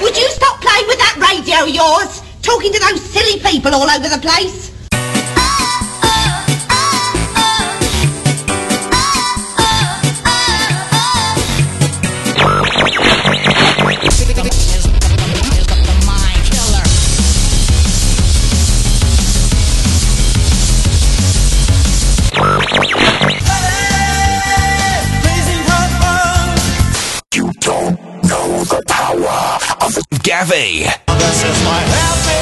Would you stop playing with that radio of yours? Talking to those silly people all over the place? Gavi. This is my happiness.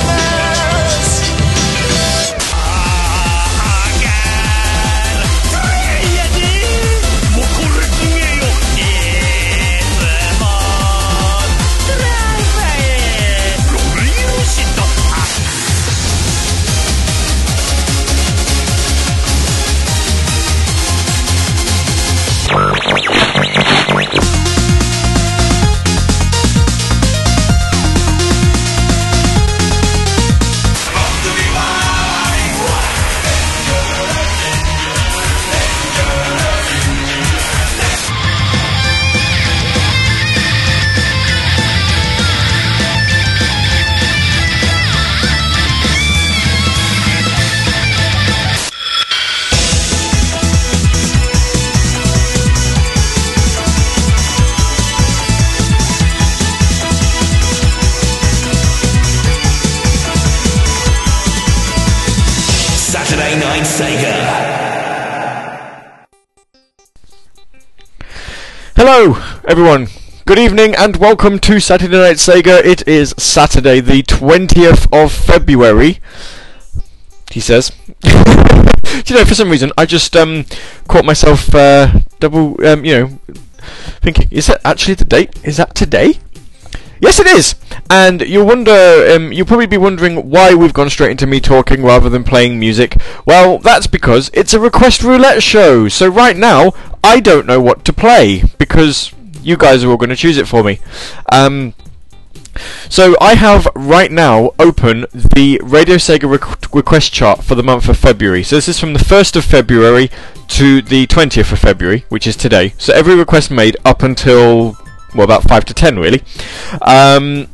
Everyone. Good evening and welcome to Saturday Night Sega. It is Saturday, the 20th of February. He says. You know, for some reason, I just um, caught myself uh, double, um, you know, thinking, is that actually the date? Is that today? Yes, it is. And you'll wonder, um, you'll probably be wondering why we've gone straight into me talking rather than playing music. Well, that's because it's a request roulette show. So right now, I don't know what to play because you guys are all going to choose it for me. Um, so I have right now open the Radio Sega requ- request chart for the month of February. So this is from the 1st of February to the 20th of February, which is today. So every request made up until well about 5 to 10 really. Um,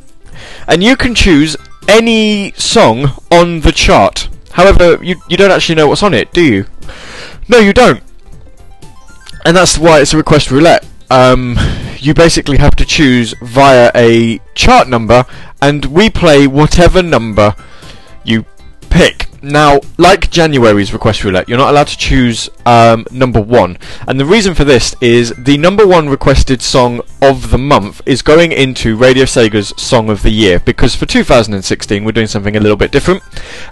and you can choose any song on the chart. However, you you don't actually know what's on it, do you? No, you don't. And that's why it's a request roulette. Um, you basically have to choose via a chart number, and we play whatever number you pick. Now, like January's request roulette, you're not allowed to choose um, number one, and the reason for this is the number one requested song of the month is going into Radio Sega's Song of the Year because for 2016 we're doing something a little bit different,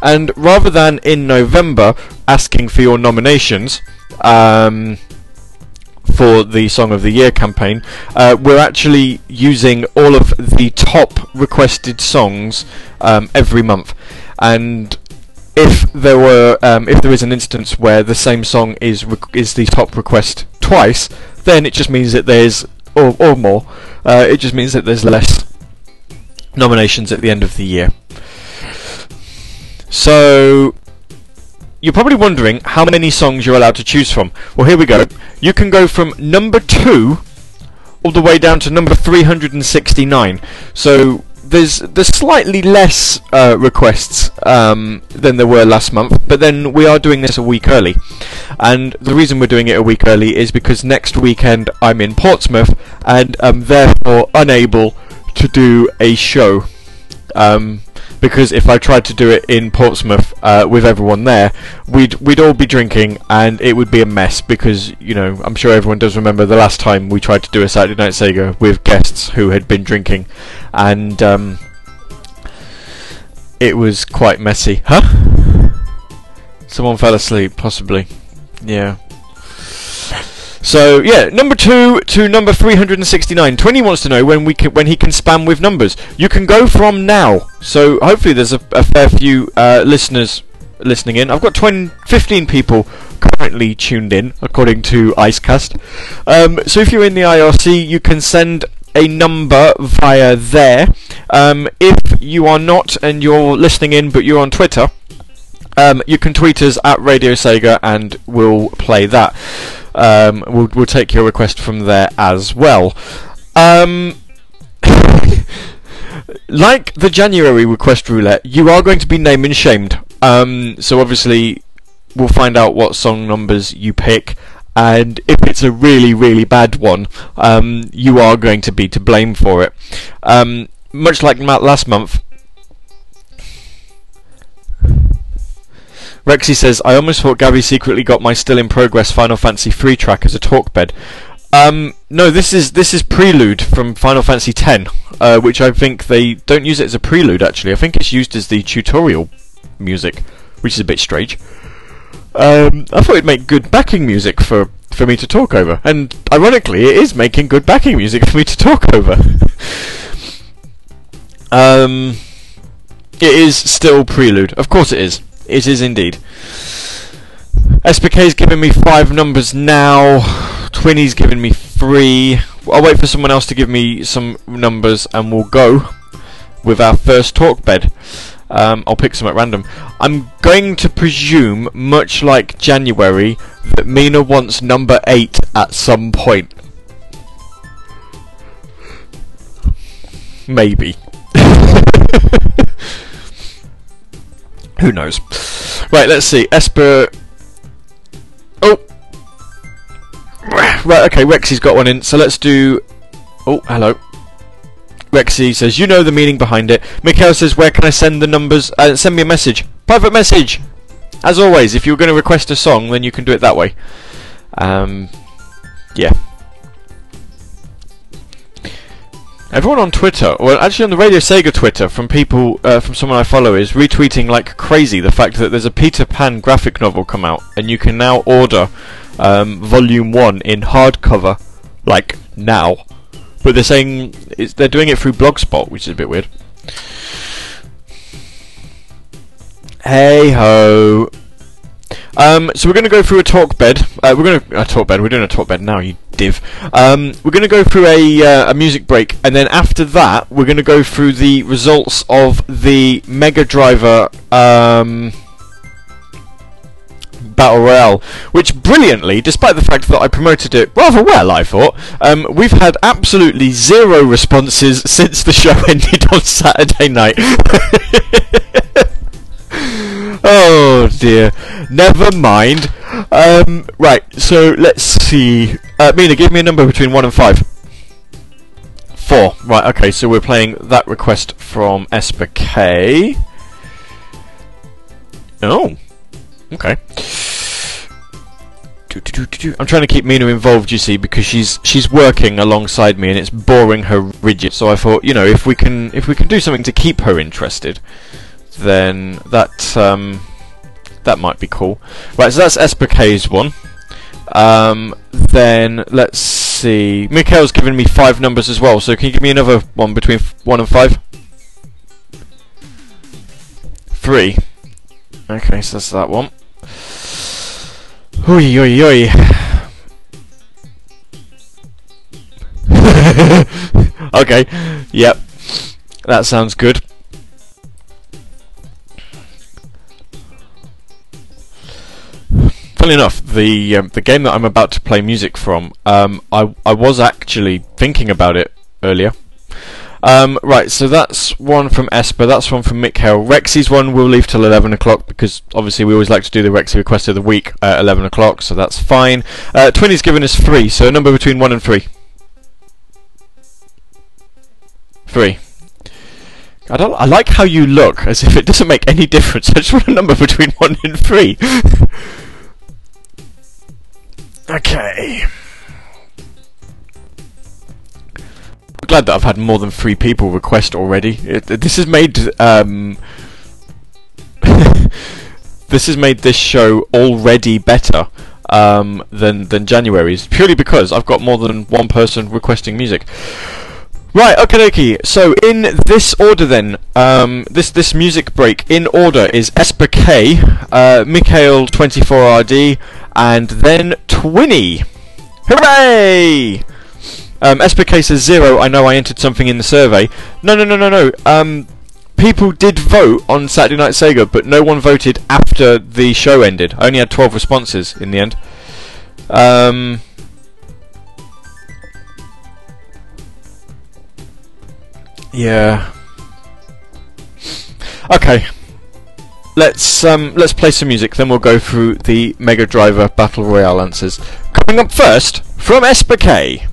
and rather than in November asking for your nominations. Um, for the Song of the Year campaign, uh, we're actually using all of the top requested songs um, every month, and if there were um, if there is an instance where the same song is is the top request twice, then it just means that there's or or more. Uh, it just means that there's less nominations at the end of the year. So you're probably wondering how many songs you're allowed to choose from. Well, here we go. You can go from number two all the way down to number 369. So there's there's slightly less uh, requests um, than there were last month, but then we are doing this a week early, and the reason we're doing it a week early is because next weekend I'm in Portsmouth and am therefore unable to do a show. Um, because if I tried to do it in Portsmouth uh, with everyone there, we'd we'd all be drinking and it would be a mess. Because you know, I'm sure everyone does remember the last time we tried to do a Saturday Night Sega with guests who had been drinking, and um, it was quite messy. Huh? Someone fell asleep, possibly. Yeah. So yeah, number two to number 369. Twinny wants to know when we can, when he can spam with numbers. You can go from now. So hopefully there's a, a fair few uh, listeners listening in. I've got 20, 15 people currently tuned in, according to Icecast. Um, so if you're in the IRC, you can send a number via there. Um, if you are not and you're listening in, but you're on Twitter, um, you can tweet us at Radio Sega and we'll play that. Um, we'll we'll take your request from there as well. Um, like the January request roulette, you are going to be name and shamed. Um, so obviously, we'll find out what song numbers you pick, and if it's a really really bad one, um, you are going to be to blame for it. Um, much like ma- last month. Rexy says, I almost thought Gabby secretly got my still in progress Final Fantasy 3 track as a talk bed. Um, no, this is this is Prelude from Final Fantasy X, uh, which I think they don't use it as a prelude. Actually, I think it's used as the tutorial music, which is a bit strange. Um, I thought it'd make good backing music for for me to talk over, and ironically, it is making good backing music for me to talk over. um, it is still Prelude, of course it is. It is indeed. SPK's giving me five numbers now. Twinny's giving me three. I'll wait for someone else to give me some numbers and we'll go with our first talk bed. Um, I'll pick some at random. I'm going to presume, much like January, that Mina wants number 8 at some point. Maybe. Who knows? Right, let's see. Esper. Oh! Right, okay, Rexy's got one in, so let's do. Oh, hello. Rexy says, You know the meaning behind it. Mikhail says, Where can I send the numbers? Uh, send me a message. Private message! As always, if you're going to request a song, then you can do it that way. Um, yeah. Everyone on Twitter, well, actually on the Radio Sega Twitter, from people, uh, from someone I follow, is retweeting like crazy the fact that there's a Peter Pan graphic novel come out, and you can now order um, Volume One in hardcover, like now. But they're saying they're doing it through Blogspot, which is a bit weird. Hey ho. Um, so we're going to go through a talk bed. Uh, we're going to a talk bed. We're doing a talk bed now, you div. Um, we're going to go through a uh, a music break, and then after that, we're going to go through the results of the Mega Driver um, Battle Royale, which brilliantly, despite the fact that I promoted it rather well, I thought, um, we've had absolutely zero responses since the show ended on Saturday night. oh dear. Never mind. Um, right, so let's see. Uh, Mina, give me a number between 1 and 5. 4. Right, okay, so we're playing that request from Esper K. Oh. Okay. I'm trying to keep Mina involved, you see, because she's she's working alongside me and it's boring her rigid. So I thought, you know, if we can if we can do something to keep her interested, then that um, that might be cool. Right, so that's Esper K's one. Um, then let's see. Mikhail's given me five numbers as well, so can you give me another one between one and five? Three. Okay, so that's that one. Oi, oi, oi. okay, yep. That sounds good. Funnily enough, the um, the game that I'm about to play music from, um, I I was actually thinking about it earlier. Um, right, so that's one from Esper, that's one from Mikhail. Rexy's one we'll leave till 11 o'clock because obviously we always like to do the Rexy request of the week at 11 o'clock, so that's fine. Uh, Twinny's given us three, so a number between 1 and 3. 3. I don't. I like how you look, as if it doesn't make any difference. I just want a number between one and three. okay. I'm glad that I've had more than three people request already. It, this has made um, this has made this show already better um, than than January's purely because I've got more than one person requesting music. Right, okay, okay. So in this order, then, um, this this music break in order is Esper K, uh, Mikhail 24RD, and then Twinny. Hooray! Um, Esper K says zero. I know I entered something in the survey. No, no, no, no, no. Um, people did vote on Saturday Night Sega, but no one voted after the show ended. I only had 12 responses in the end. Um, yeah. Okay. Let's um, let's play some music, then we'll go through the Mega Driver Battle Royale answers. Coming up first from SPK.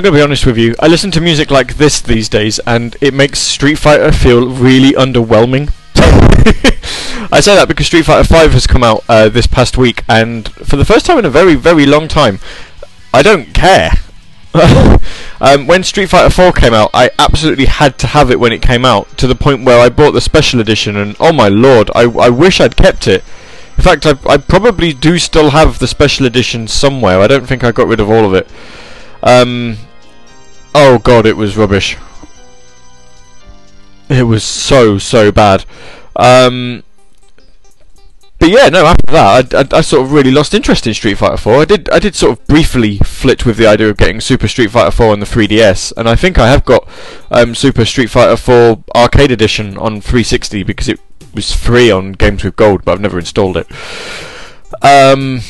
I'm gonna be honest with you. I listen to music like this these days, and it makes Street Fighter feel really underwhelming. I say that because Street Fighter Five has come out uh, this past week, and for the first time in a very, very long time, I don't care. um, when Street Fighter 4 came out, I absolutely had to have it when it came out, to the point where I bought the special edition, and oh my lord, I, I wish I'd kept it. In fact, I, I probably do still have the special edition somewhere. I don't think I got rid of all of it. Um, oh god, it was rubbish. It was so, so bad. Um, but yeah, no. After that, I, I, I, sort of really lost interest in Street Fighter 4. I did, I did sort of briefly flit with the idea of getting Super Street Fighter 4 on the 3DS, and I think I have got um, Super Street Fighter 4 Arcade Edition on 360 because it was free on Games with Gold, but I've never installed it. Um,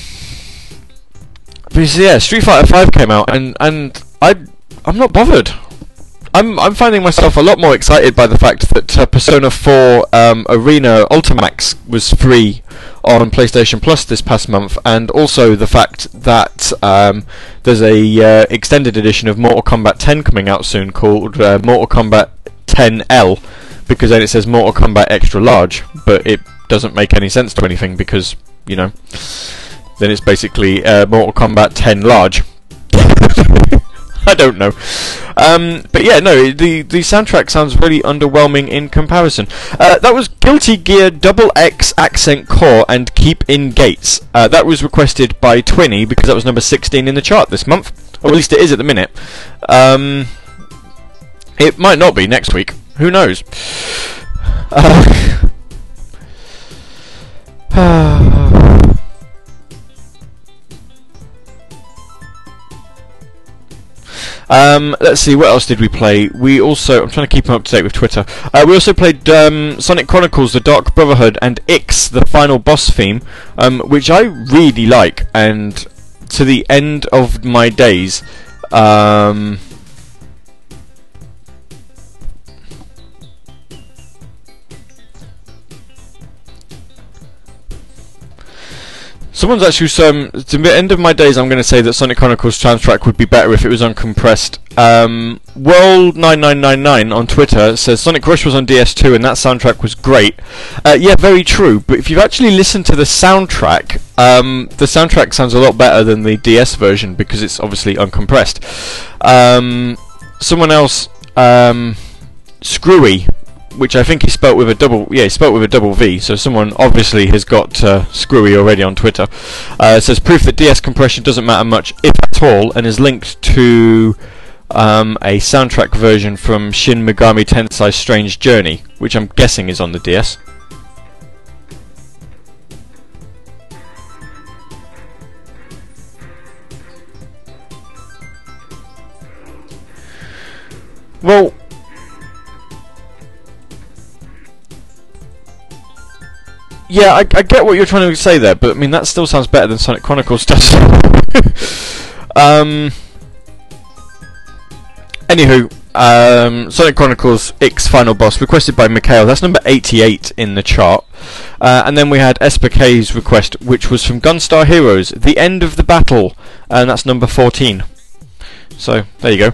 but yeah, Street Fighter 5 came out, and and I, I'm not bothered. I'm I'm finding myself a lot more excited by the fact that uh, Persona 4 um, Arena Ultimax was free on PlayStation Plus this past month, and also the fact that um, there's a uh, extended edition of Mortal Kombat 10 coming out soon called uh, Mortal Kombat 10L, because then it says Mortal Kombat Extra Large, but it doesn't make any sense to anything because you know then it's basically uh, Mortal Kombat 10 Large. I don't know. Um, but yeah, no, the the soundtrack sounds really underwhelming in comparison. Uh, that was Guilty Gear Double X Accent Core and Keep in Gates. Uh, that was requested by Twinny because that was number 16 in the chart this month, or at least it is at the minute. Um, it might not be next week. Who knows? Uh, Um, let's see, what else did we play? We also, I'm trying to keep up to date with Twitter. Uh, we also played um, Sonic Chronicles: The Dark Brotherhood and Ix, the final boss theme, um, which I really like, and to the end of my days. Um, Someone's actually um, to the end of my days. I'm going to say that Sonic Chronicles soundtrack would be better if it was uncompressed. Um, World nine nine nine nine on Twitter says Sonic Rush was on DS2 and that soundtrack was great. Uh, yeah, very true. But if you've actually listened to the soundtrack, um, the soundtrack sounds a lot better than the DS version because it's obviously uncompressed. Um, someone else, um, Screwy which I think he spelt with a double. Yeah, he spelt with a double V. So someone obviously has got uh, Screwy already on Twitter. Uh, says proof that DS compression doesn't matter much, if at all, and is linked to um, a soundtrack version from Shin Megami Tensei Strange Journey, which I'm guessing is on the DS. Well, Yeah, I, I get what you're trying to say there, but I mean that still sounds better than Sonic Chronicles does. um. Anywho, um, Sonic Chronicles Ix Final Boss requested by Mikhail. That's number 88 in the chart. Uh, and then we had SPK's request, which was from Gunstar Heroes, The End of the Battle, and that's number 14. So there you go.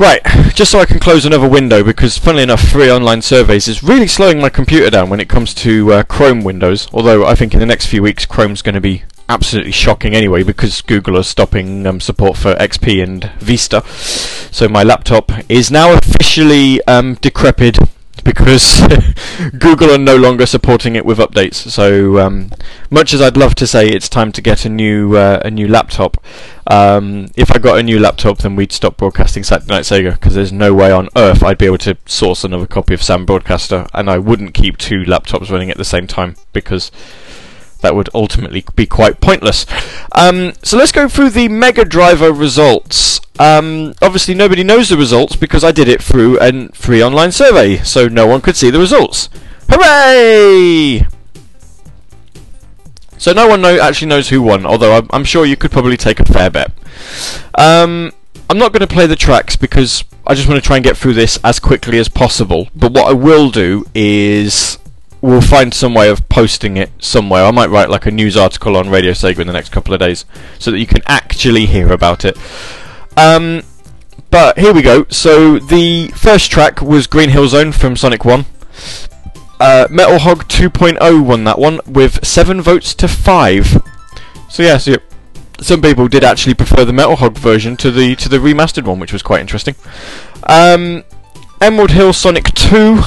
Right, just so I can close another window, because funnily enough, free online surveys is really slowing my computer down when it comes to uh, Chrome windows. Although I think in the next few weeks, Chrome's going to be absolutely shocking anyway, because Google are stopping um, support for XP and Vista. So my laptop is now officially um, decrepit because Google are no longer supporting it with updates. So um, much as I'd love to say it's time to get a new uh, a new laptop, um, if I got a new laptop, then we'd stop broadcasting Saturday Night Sega because there's no way on earth I'd be able to source another copy of Sam Broadcaster, and I wouldn't keep two laptops running at the same time because that would ultimately be quite pointless. Um, so let's go through the Mega Driver results. Um, obviously, nobody knows the results because I did it through a free online survey, so no one could see the results. Hooray! So no one know, actually knows who won, although I'm, I'm, sure you could probably take a fair bet. Um, I'm not going to play the tracks because I just want to try and get through this as quickly as possible. But what I will do is we'll find some way of posting it somewhere. I might write like a news article on Radio Sega in the next couple of days so that you can actually hear about it. Um, but here we go. So the first track was Green Hill Zone from Sonic 1. Uh, Metal Hog 2.0 won that one with 7 votes to 5. So yeah, so some people did actually prefer the Metal Hog version to the to the remastered one, which was quite interesting. Um, Emerald Hill Sonic 2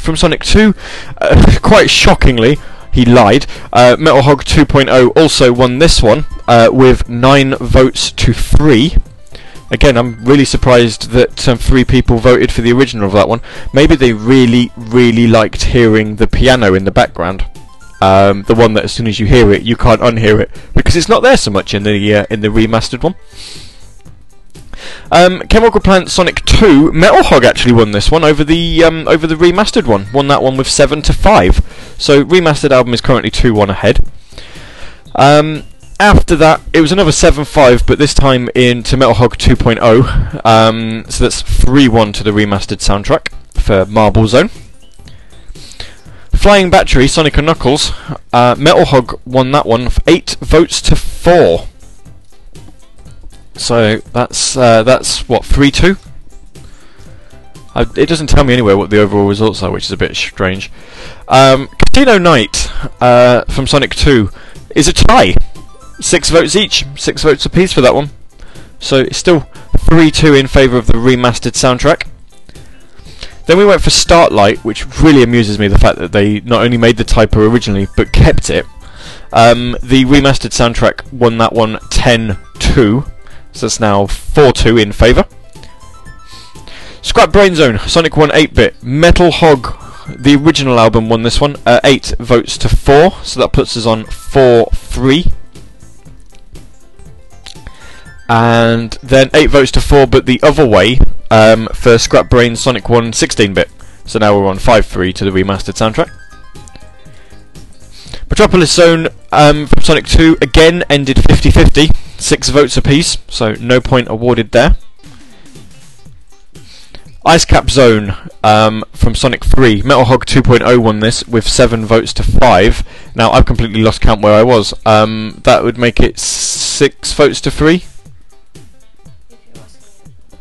from Sonic 2, uh, quite shockingly, he lied. Uh, Metal Hog 2.0 also won this one uh, with 9 votes to 3. Again, I'm really surprised that um, three people voted for the original of that one. Maybe they really, really liked hearing the piano in the background. Um, the one that as soon as you hear it, you can't unhear it because it's not there so much in the uh, in the remastered one. Um, Chemical Plant Sonic 2, Metal Hog actually won this one over the um, over the remastered one. Won that one with seven to five. So remastered album is currently two one ahead. Um, after that, it was another 7-5, but this time into Metal Hog 2.0. Um, so that's 3-1 to the remastered soundtrack for Marble Zone. Flying Battery, Sonic and Knuckles. Uh, Metal Hog won that one, 8 votes to 4. So that's uh, that's what 3-2? Uh, it doesn't tell me anywhere what the overall results are, which is a bit strange. Um, Casino Night uh, from Sonic 2 is a tie six votes each, six votes apiece for that one. So it's still 3 2 in favour of the remastered soundtrack. Then we went for Starlight, which really amuses me the fact that they not only made the typo originally but kept it. Um, the remastered soundtrack won that one 10 2, so it's now 4 2 in favour. Scrap Brain Zone, Sonic 1 8 bit, Metal Hog, the original album won this one, uh, 8 votes to 4, so that puts us on 4 3 and then 8 votes to 4, but the other way um, for Scrap Brain Sonic 1 16 bit. So now we're on 5 3 to the remastered soundtrack. Metropolis Zone um, from Sonic 2 again ended 50 50, 6 votes apiece, so no point awarded there. Ice Cap Zone um, from Sonic 3. Metal Hog 2.0 won this with 7 votes to 5. Now, I've completely lost count where I was. Um, that would make it 6 votes to 3.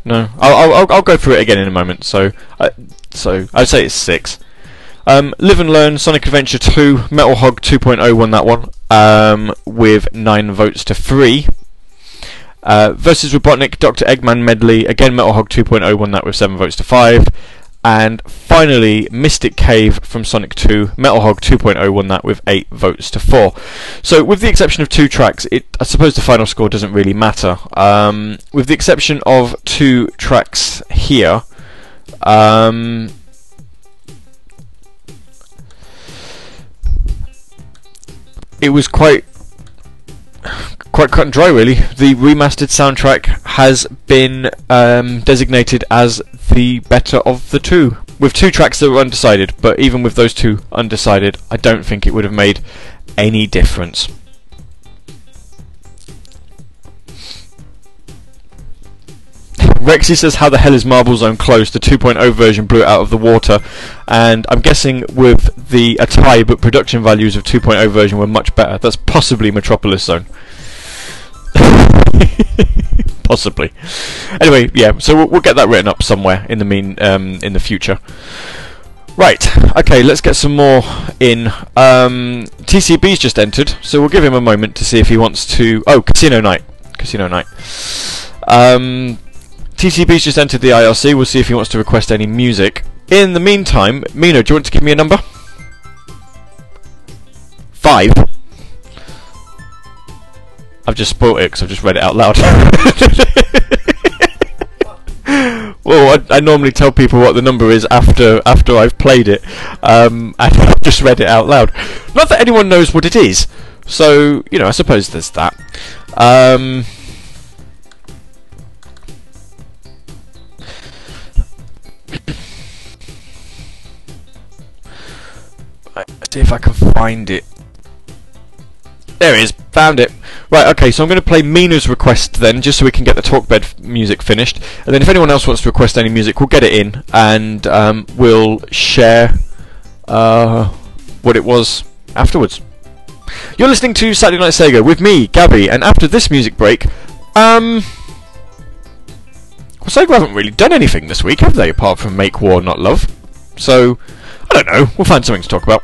No, I'll, I'll, I'll go through it again in a moment. So, uh, so I'd say it's six. Um, Live and Learn, Sonic Adventure 2, Metal Hog 2.0 won that one um, with nine votes to three. Uh, versus Robotnik, Dr. Eggman medley, again Metal Hog 2.0 won that with seven votes to five. And finally, Mystic Cave from Sonic 2, Metal Hog 2.0 won that with 8 votes to 4. So, with the exception of two tracks, it, I suppose the final score doesn't really matter. Um, with the exception of two tracks here, um, it was quite quite cut and dry, really. The remastered soundtrack has been um, designated as the better of the two. With two tracks that were undecided, but even with those two undecided, I don't think it would have made any difference. Rexy says, How the hell is Marble Zone closed? The 2.0 version blew it out of the water. And I'm guessing with the a tie, but production values of 2.0 version were much better. That's possibly Metropolis Zone. Possibly. Anyway, yeah. So we'll, we'll, get that written up somewhere in the mean um, in the future. Right. Okay. Let's get some more in. Um, TCB's just entered, so we'll give him a moment to see if he wants to. Oh, Casino Night. Casino Night. Um, TCB's just entered the IRC. We'll see if he wants to request any music. In the meantime, Mina, do you want to give me a number? Five. I've just spoilt it because I've just read it out loud. well, I, I, normally tell people what the number is after after I've played it, um, and I've just read it out loud. Not that anyone knows what it is, so you know, I suppose there's that. Um, see if I can find it. There it is. Found it. Right, okay, so I'm going to play Mina's request then, just so we can get the talkbed music finished. And then if anyone else wants to request any music, we'll get it in, and um, we'll share uh, what it was afterwards. You're listening to Saturday Night Sega with me, Gabby, and after this music break, um... Sega haven't really done anything this week, have they? Apart from make war, not love. So, I don't know. We'll find something to talk about.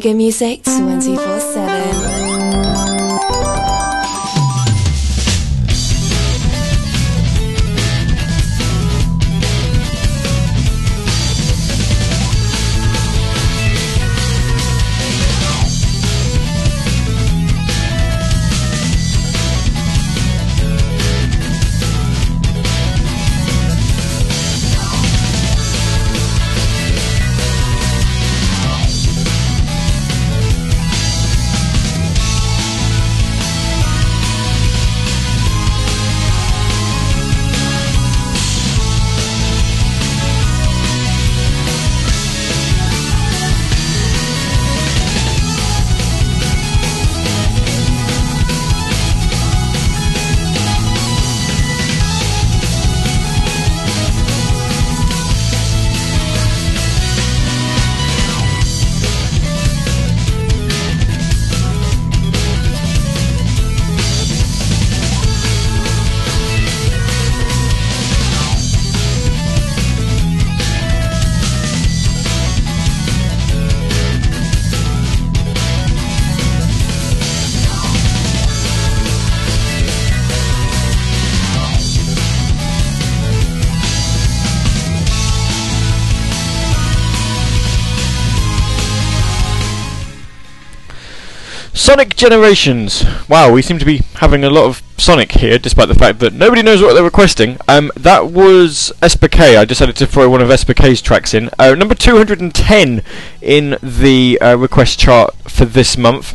Best music 24 7. Sonic Generations. Wow, we seem to be having a lot of Sonic here, despite the fact that nobody knows what they're requesting. Um, that was SPK. I decided to throw one of SPK's tracks in. Uh, number 210 in the uh, request chart for this month.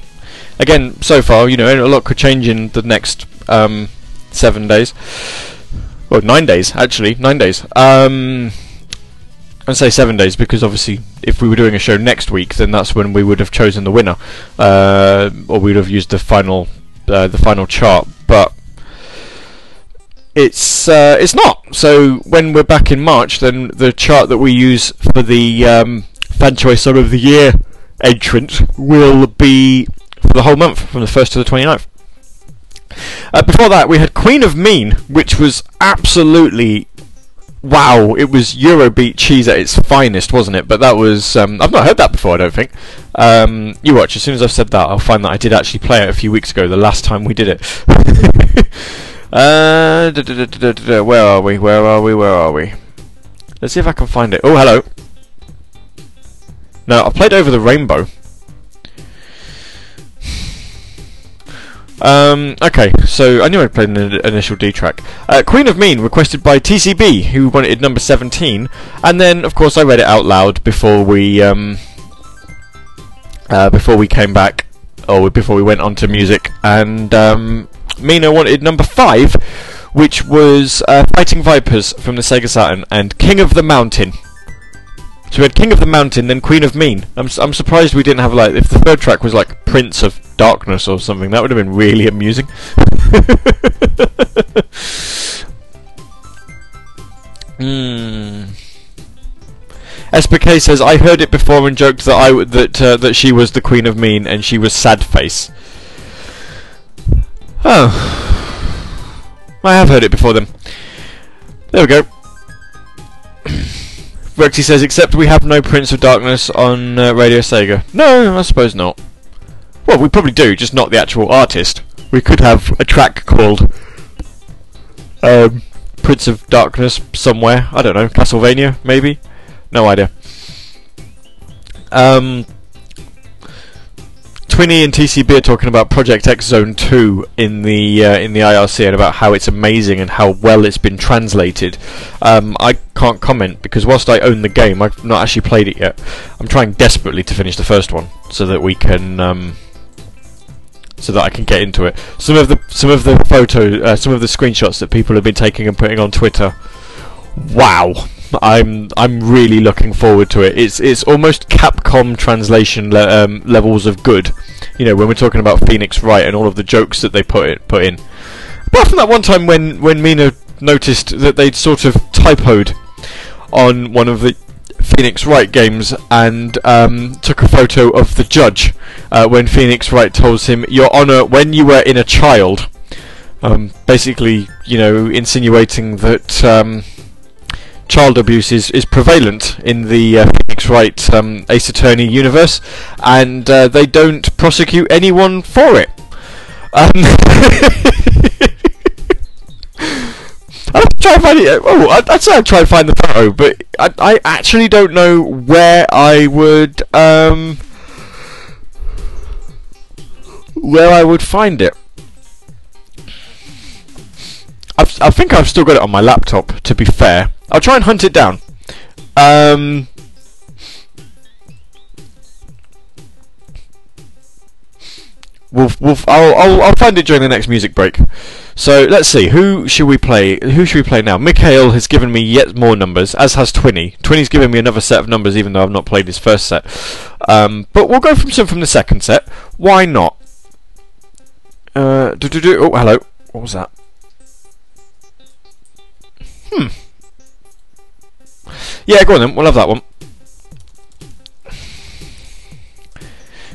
Again, so far, you know, a lot could change in the next um, seven days. Well, nine days, actually. Nine days. Um, I say seven days because obviously, if we were doing a show next week, then that's when we would have chosen the winner, uh, or we'd have used the final, uh, the final chart. But it's uh, it's not. So when we're back in March, then the chart that we use for the um, fan choice song of the year entrant will be for the whole month, from the first to the 29th. Uh, before that, we had Queen of Mean, which was absolutely wow, it was Eurobeat cheese at its finest, wasn't it? But that was um, I've not heard that before. I don't think. Um, you watch. As soon as I've said that, I'll find that I did actually play it a few weeks ago. The last time we did it. uh, where are we? Where are we? Where are we? Let's see if I can find it. Oh, hello. No, I played over the rainbow. Um, okay, so I knew I played an in- initial D track. Uh, Queen of Mean, requested by TCB, who wanted number 17, and then, of course, I read it out loud before we, um, uh, before we came back, or before we went on to music, and, um, Mina wanted number 5, which was, uh, Fighting Vipers from the Sega Saturn, and King of the Mountain. So we had King of the Mountain, then Queen of Mean. I'm I'm surprised we didn't have like if the third track was like Prince of Darkness or something. That would have been really amusing. Hmm. SPK says I heard it before and joked that I w- that uh, that she was the Queen of Mean and she was sad face. Oh, I have heard it before then. There we go. Rexy says, except we have no Prince of Darkness on uh, Radio Sega. No, I suppose not. Well, we probably do, just not the actual artist. We could have a track called um, Prince of Darkness somewhere. I don't know, Castlevania, maybe? No idea. Um, Twinny and TCB are talking about Project X Zone 2 in the uh, in the IRC and about how it's amazing and how well it's been translated. Um, I can't comment because whilst I own the game, I've not actually played it yet. I'm trying desperately to finish the first one so that we can. Um, so that I can get into it. Some of the some of the photo, uh, some of the screenshots that people have been taking and putting on Twitter. Wow, I'm I'm really looking forward to it. It's it's almost Capcom translation le- um, levels of good. You know, when we're talking about Phoenix Wright and all of the jokes that they put it, put in. Apart from that one time when when Mina noticed that they'd sort of typoed on one of the Phoenix Wright games and um, took a photo of the judge uh, when Phoenix Wright tells him, "Your Honor, when you were in a child." Um, basically, you know, insinuating that. Child abuse is, is prevalent in the uh, Phoenix Wright um, Ace Attorney universe, and uh, they don't prosecute anyone for it. Um, I'll try and find it. Oh, I'd, I'd say I'd try and find the photo, but I, I actually don't know where I would um, where I would find it. I've, I think I've still got it on my laptop. To be fair, I'll try and hunt it down. Um, we'll, I'll, I'll, I'll find it during the next music break. So let's see. Who should we play? Who should we play now? Mikhail has given me yet more numbers, as has Twinny. Twinny's given me another set of numbers, even though I've not played his first set. Um, but we'll go from some from the second set. Why not? Uh. Oh, hello. What was that? Hmm. Yeah, go on then. We'll have that one.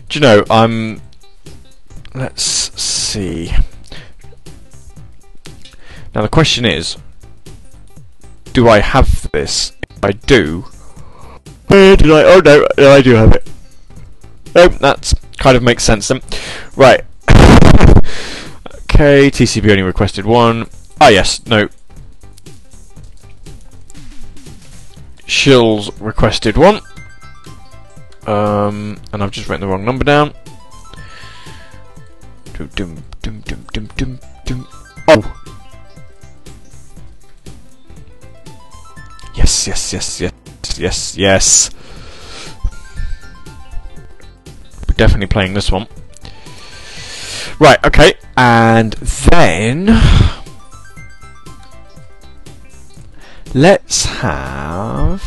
Do you know, I'm. Let's see. Now the question is, do I have this? If I do, where did I? Oh no, no, I do have it. Oh, that kind of makes sense then. Right. okay, TCB only requested one. Ah yes, no, Shills requested one. Um, and I've just written the wrong number down. Dum, dum, dum. Oh! Yes, yes, yes, yes, yes, yes. We're definitely playing this one. Right, okay, and then let's have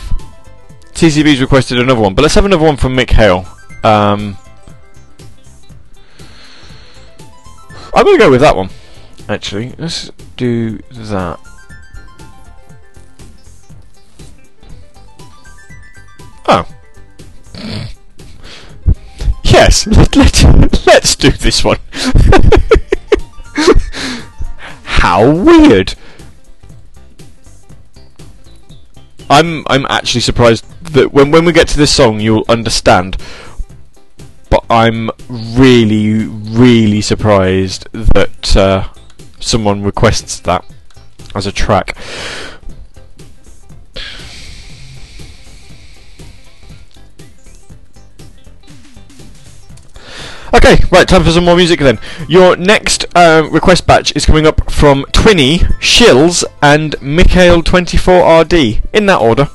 TCB's requested another one, but let's have another one from Mikhail. Um, I'm going to go with that one. Actually, let's do that. Oh. Yes, let, let, let's do this one. How weird. I'm I'm actually surprised that when when we get to this song you'll understand. But I'm really really surprised that uh, someone requests that as a track. Okay, right, time for some more music then. Your next uh, request batch is coming up from Twinny, Shills, and Mikhail24RD. In that order.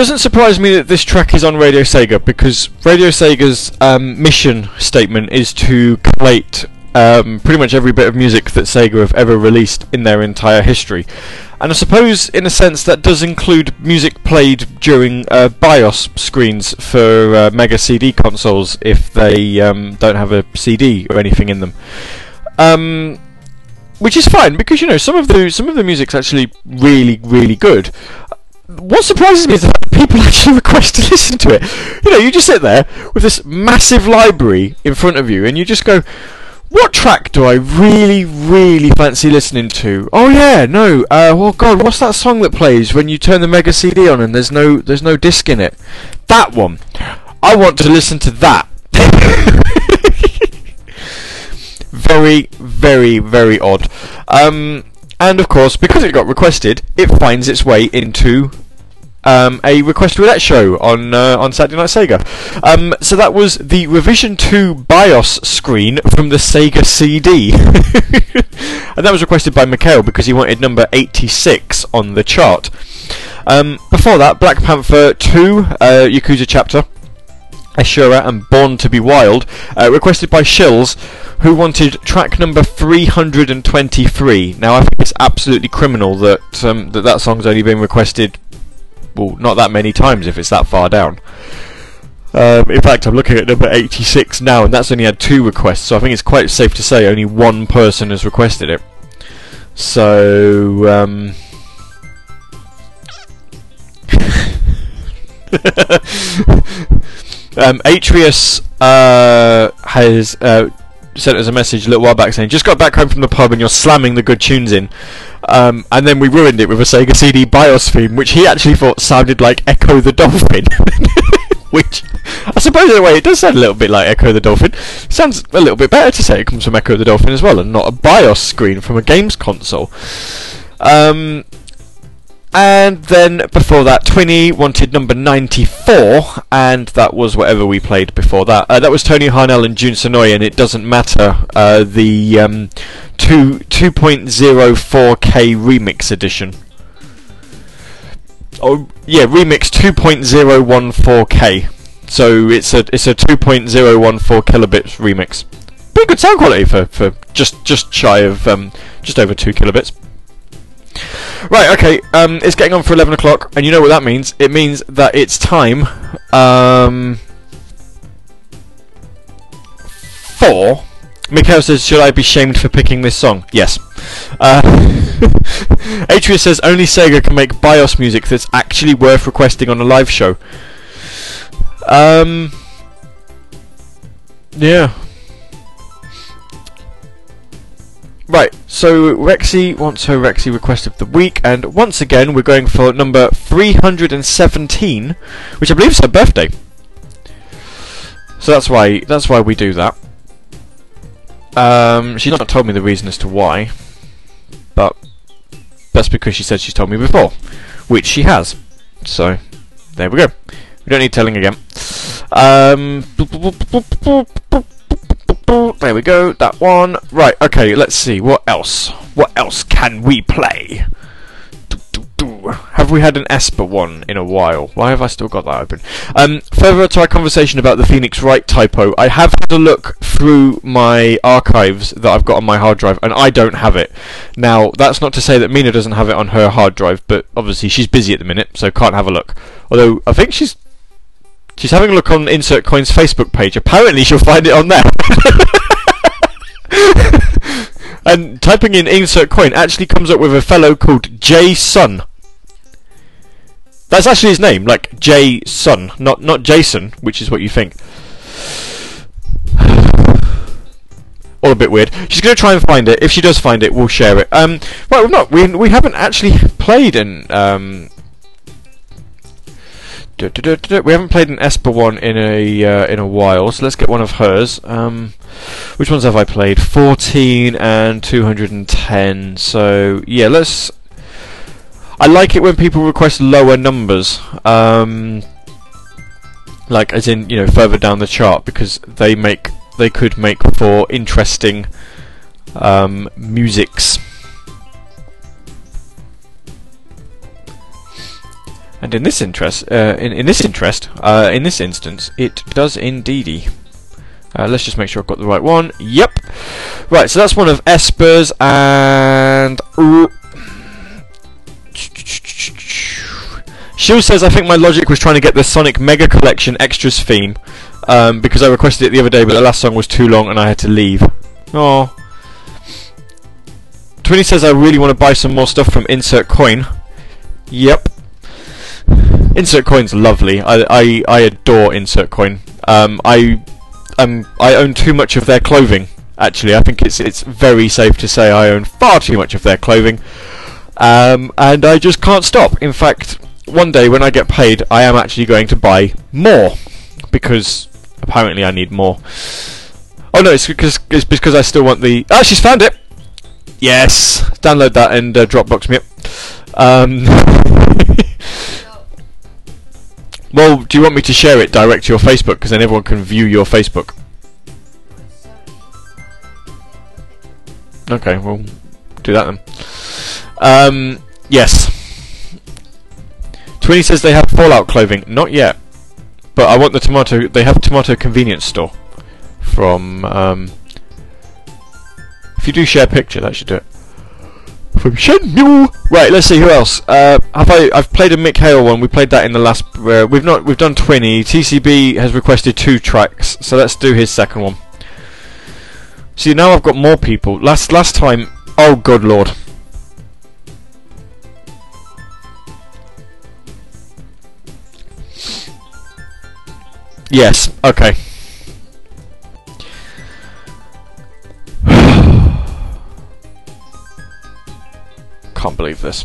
Doesn't surprise me that this track is on Radio Sega because Radio Sega's um, mission statement is to collate um, pretty much every bit of music that Sega have ever released in their entire history. And I suppose, in a sense, that does include music played during uh, BIOS screens for uh, Mega CD consoles if they um, don't have a CD or anything in them. Um, which is fine because you know some of the some of the music's actually really really good. What surprises me is that people actually request to listen to it. You know, you just sit there with this massive library in front of you, and you just go, "What track do I really, really fancy listening to?" Oh yeah, no. Uh, well, God, what's that song that plays when you turn the Mega CD on and there's no there's no disc in it? That one. I want to listen to that. very, very, very odd. Um, and of course, because it got requested, it finds its way into um, a request roulette show on uh, on Saturday Night Sega. Um, so that was the Revision 2 BIOS screen from the Sega CD, and that was requested by Mikhail because he wanted number 86 on the chart. Um, before that, Black Panther 2 uh, Yakuza chapter. Ashura and Born to Be Wild, uh, requested by Shills, who wanted track number 323. Now, I think it's absolutely criminal that um, that, that song's only been requested, well, not that many times if it's that far down. Um, in fact, I'm looking at number 86 now, and that's only had two requests, so I think it's quite safe to say only one person has requested it. So, um, um, Atreus uh, has uh, sent us a message a little while back saying, "Just got back home from the pub and you're slamming the good tunes in." Um, and then we ruined it with a Sega CD BIOS theme, which he actually thought sounded like Ecco the Dolphin. which I suppose in a way it does sound a little bit like Ecco the Dolphin. Sounds a little bit better to say it comes from Ecco the Dolphin as well, and not a BIOS screen from a games console. Um, and then before that, Twinny wanted number 94, and that was whatever we played before that. Uh, that was Tony Harnell and Jun Senoue, and it doesn't matter. Uh, the um, two 2.04k remix edition. Oh yeah, remix 2.014k. So it's a it's a 2.014 kilobits remix. Pretty good sound quality for, for just just shy of um, just over two kilobits. Right, okay, um, it's getting on for 11 o'clock, and you know what that means? It means that it's time um, for. Mikhail says, Should I be shamed for picking this song? Yes. Uh, Atreus says, Only Sega can make BIOS music that's actually worth requesting on a live show. Um. Yeah. Right, so Rexy wants her Rexy request of the week, and once again we're going for number 317, which I believe is her birthday. So that's why that's why we do that. Um, she's not told me the reason as to why, but that's because she said she's told me before, which she has. So there we go. We don't need telling again. Um, there we go, that one. Right, okay, let's see. What else? What else can we play? Have we had an Esper one in a while? Why have I still got that open? Um, further to our conversation about the Phoenix Wright typo, I have had a look through my archives that I've got on my hard drive, and I don't have it. Now, that's not to say that Mina doesn't have it on her hard drive, but obviously she's busy at the minute, so can't have a look. Although, I think she's She's having a look on Insert Coin's Facebook page. Apparently, she'll find it on there. and typing in Insert Coin actually comes up with a fellow called Jay Sun. That's actually his name, like Jay Sun, not not Jason, which is what you think. All a bit weird. She's going to try and find it. If she does find it, we'll share it. Um, well, not. We we haven't actually played an um We haven't played an Esper one in a uh, in a while, so let's get one of hers. Um, which ones have I played? 14 and 210. So yeah, let's. I like it when people request lower numbers, um, like as in you know further down the chart, because they make they could make for interesting um, musics. And in this interest, uh, in, in this interest, uh, in this instance, it does indeedy. Uh, let's just make sure I've got the right one. Yep. Right, so that's one of Esper's and. Shield says, I think my logic was trying to get the Sonic Mega Collection Extras theme um, because I requested it the other day, but the last song was too long and I had to leave. Oh. Twinny says, I really want to buy some more stuff from Insert Coin. Yep. Insert Coin's lovely. I, I, I adore Insert Coin. Um, I um, I own too much of their clothing. Actually, I think it's it's very safe to say I own far too much of their clothing, um, and I just can't stop. In fact, one day when I get paid, I am actually going to buy more because apparently I need more. Oh no, it's because it's because I still want the. Ah, she's found it. Yes, download that and uh, Dropbox me up. Um, well, do you want me to share it direct to your Facebook because then everyone can view your Facebook? Okay, well, do that then. Um, yes. Twinny says they have Fallout clothing. Not yet, but I want the tomato. They have tomato convenience store from. Um, if you do share picture, that should do it. From Shenmue. Right, let's see who else. Uh, have I? I've played a Mikhail one. We played that in the last. Uh, we've not. We've done Twinny. TCB has requested two tracks, so let's do his second one. See, now I've got more people. Last last time. Oh, good lord. Yes. Okay. Can't believe this.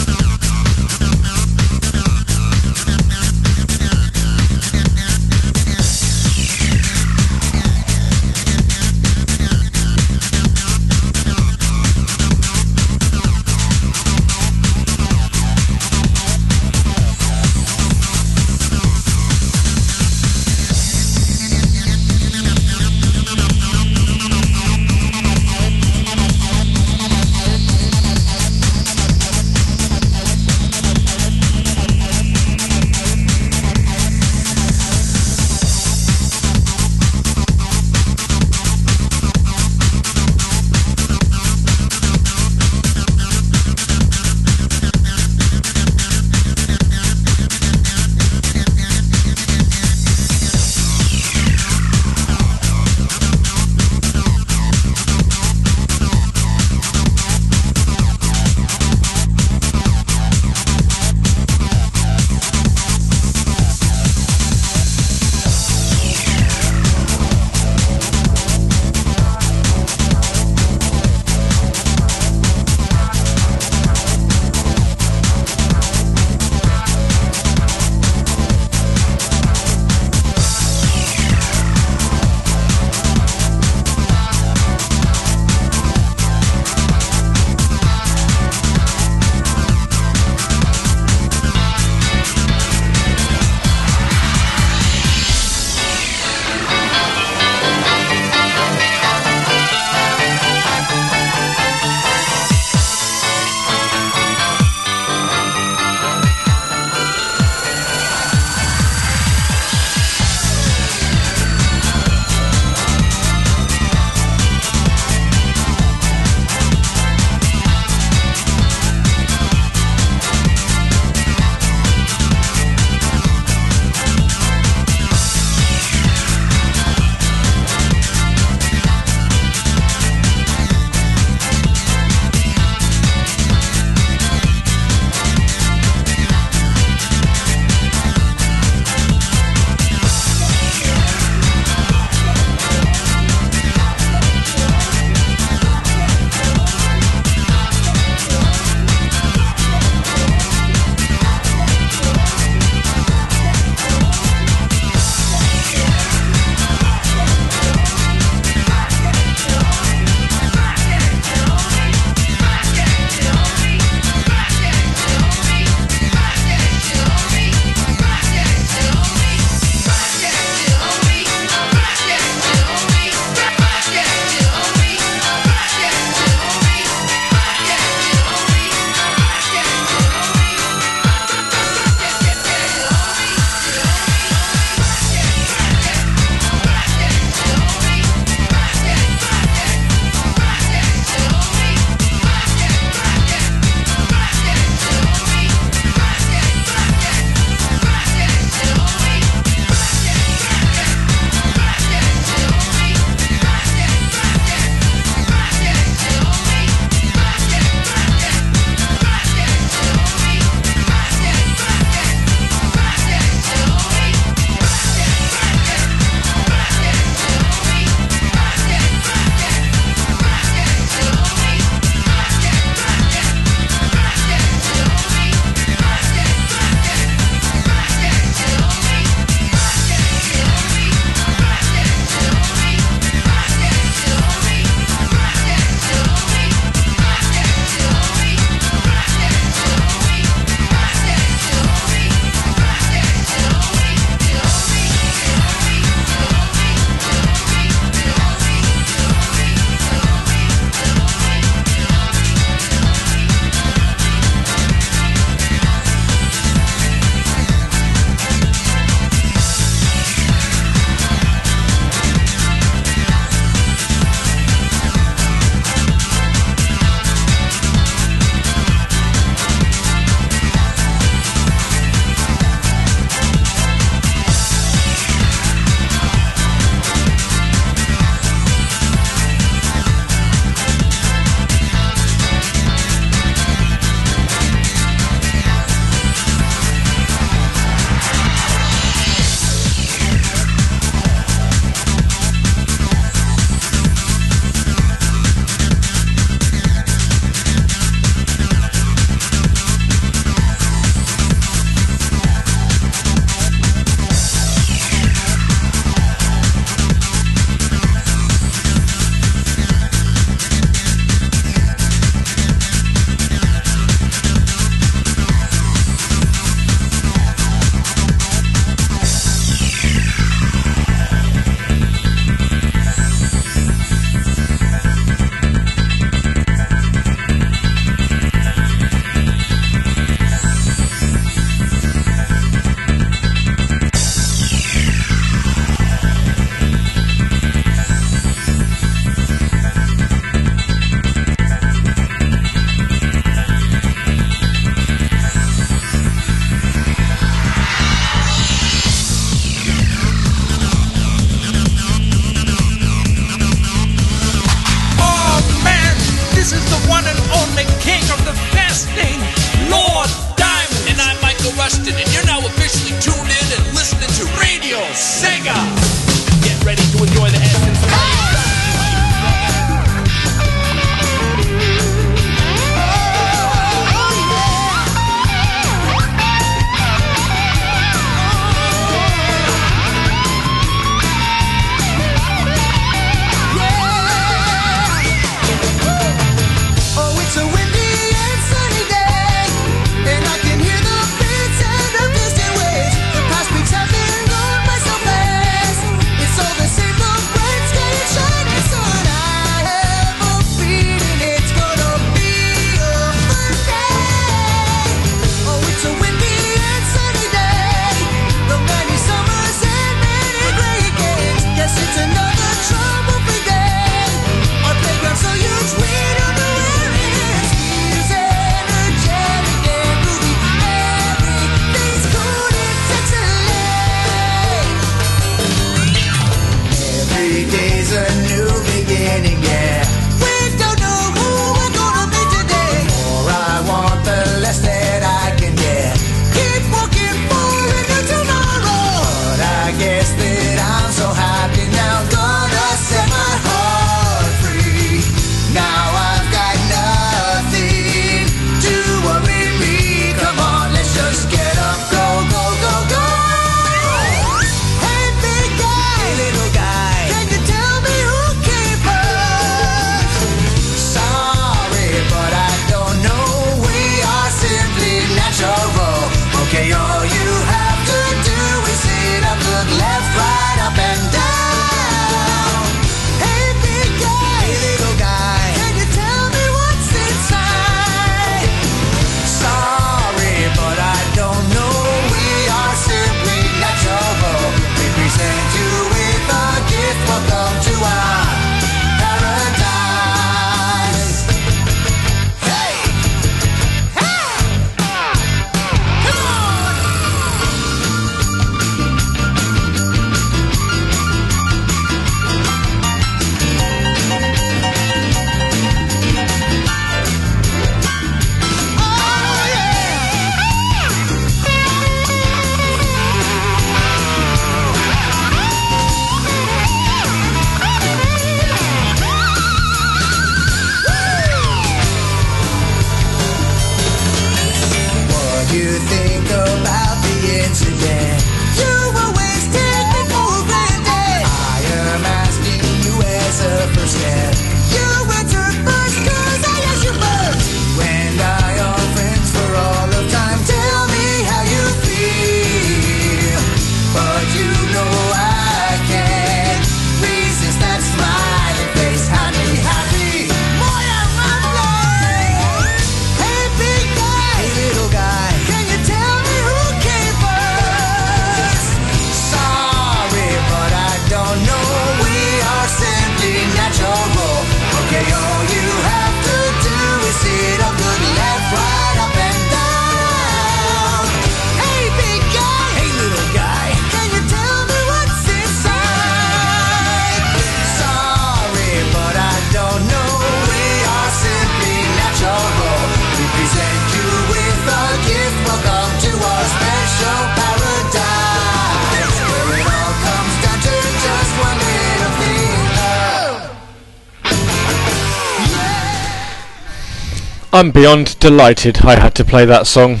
I'm beyond delighted I had to play that song.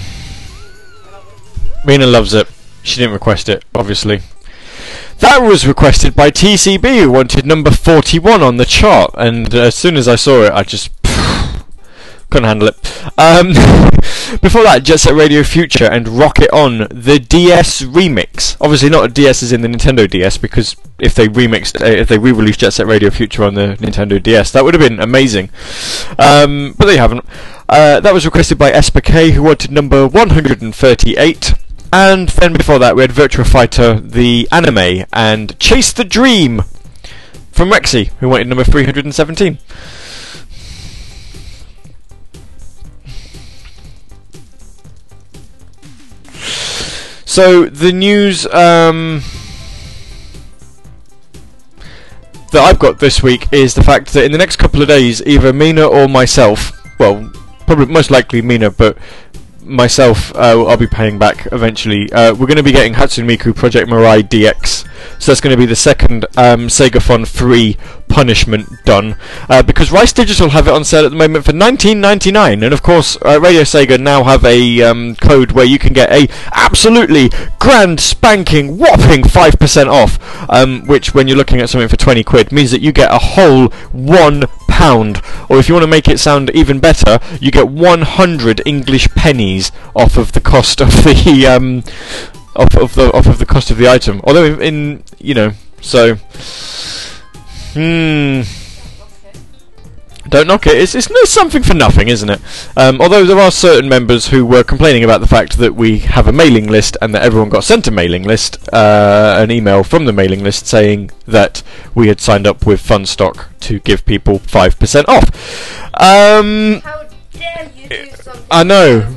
Mina loves it. She didn't request it, obviously. That was requested by TCB, who wanted number 41 on the chart, and as soon as I saw it, I just couldn't handle it. Um, before that, Jet Set Radio Future and Rocket On, the DS remix. Obviously, not a DS as in the Nintendo DS, because if they remixed, uh, if they re-released Jet Set Radio Future on the Nintendo DS, that would have been amazing. Um, but they haven't. Uh, that was requested by Esper K, who wanted number 138. And then before that, we had Virtua Fighter, the anime, and Chase the Dream from Rexy, who wanted number 317. So the news um, that I've got this week is the fact that in the next couple of days, either Mina or myself, well, probably most likely Mina, but myself, uh, I'll be paying back eventually. Uh, we're going to be getting Hatsune Miku Project Mirai DX, so that's going to be the second um, Segathon 3 punishment done. Uh, because Rice Digital have it on sale at the moment for 19.99, and of course, uh, Radio Sega now have a um, code where you can get a absolutely grand spanking whopping 5% off, um, which when you're looking at something for 20 quid means that you get a whole one pound, or if you want to make it sound even better, you get 100 English pennies off of the cost of the um, off of the off of the cost of the item. Although in, in you know, so hmm. Don't knock it. It's, it's, it's something for nothing, isn't it? Um, although there are certain members who were complaining about the fact that we have a mailing list and that everyone got sent a mailing list, uh, an email from the mailing list saying that we had signed up with Funstock to give people 5% off. Um, How dare you do something? I know.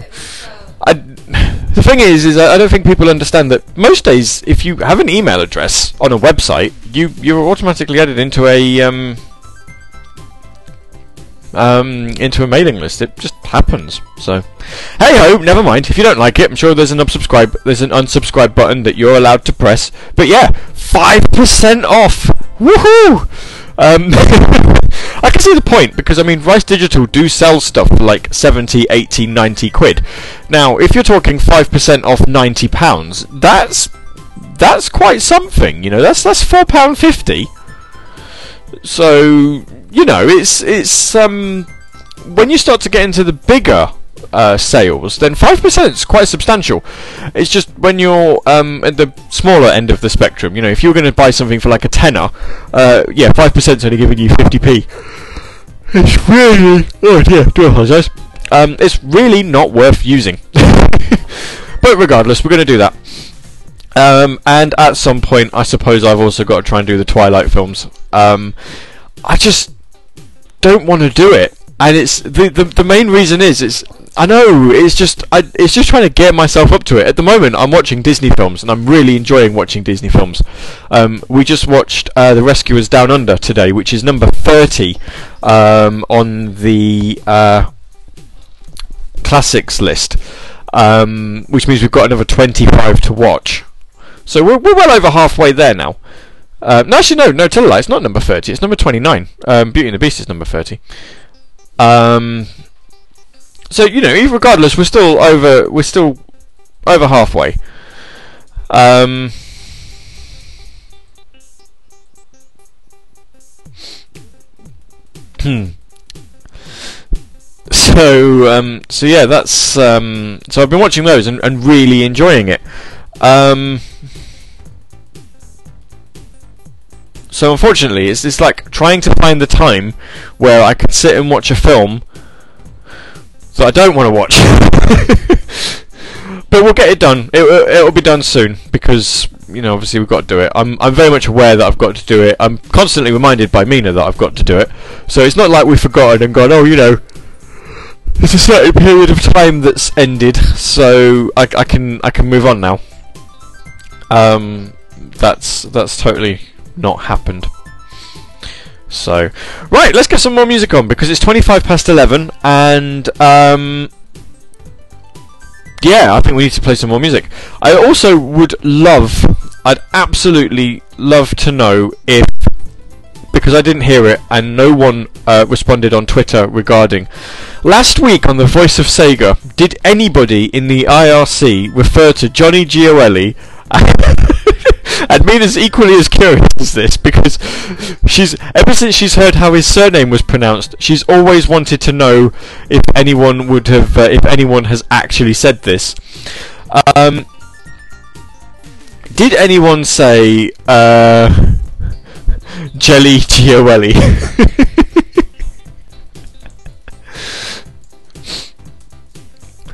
I, the thing is, is I don't think people understand that most days, if you have an email address on a website, you you're automatically added into a um, um, into a mailing list. It just happens. So, hey ho, never mind. If you don't like it, I'm sure there's an unsubscribe there's an unsubscribe button that you're allowed to press. But yeah, five percent off. Woohoo! Um, I can see the point because I mean Rice Digital do sell stuff for like 70, 80, 90 quid. Now, if you're talking 5% off 90 pounds, that's that's quite something, you know. That's that's 4 pound 50. So, you know, it's it's um when you start to get into the bigger uh, sales, then five percent is quite substantial. It's just when you're um, at the smaller end of the spectrum. You know, if you're going to buy something for like a tenner, uh, yeah, five percent is only giving you fifty p. It's really oh dear, do apologise. Um, it's really not worth using. but regardless, we're going to do that. Um, and at some point, I suppose I've also got to try and do the Twilight films. Um, I just don't want to do it, and it's the, the the main reason is it's I know it's just I it's just trying to get myself up to it. At the moment, I'm watching Disney films, and I'm really enjoying watching Disney films. Um, we just watched uh, The Rescuers Down Under today, which is number thirty um, on the uh, classics list, um, which means we've got another twenty-five to watch. So we're, we're well over halfway there now. Uh, no, actually, no, no, tell a lie. It's not number thirty. It's number twenty-nine. Um, Beauty and the Beast is number thirty. Um, so you know, regardless, we're still over. We're still over halfway. Um, hmm. So, um, so yeah, that's um, so I've been watching those and, and really enjoying it. Um, so unfortunately, it's it's like trying to find the time where I can sit and watch a film that I don't want to watch. but we'll get it done. It it'll be done soon because you know obviously we've got to do it. I'm I'm very much aware that I've got to do it. I'm constantly reminded by Mina that I've got to do it. So it's not like we've forgotten and gone. Oh, you know, there's a certain period of time that's ended, so I, I can I can move on now. Um, that's that's totally not happened. So, right, let's get some more music on because it's 25 past 11 and um, yeah, I think we need to play some more music. I also would love, I'd absolutely love to know if because I didn't hear it, and no one uh, responded on Twitter regarding. Last week on the Voice of Sega, did anybody in the IRC refer to Johnny Gioeli? and Mina's equally as curious as this because she's ever since she's heard how his surname was pronounced, she's always wanted to know if anyone would have, uh, if anyone has actually said this. Um, did anyone say uh, Jelly Gioeli?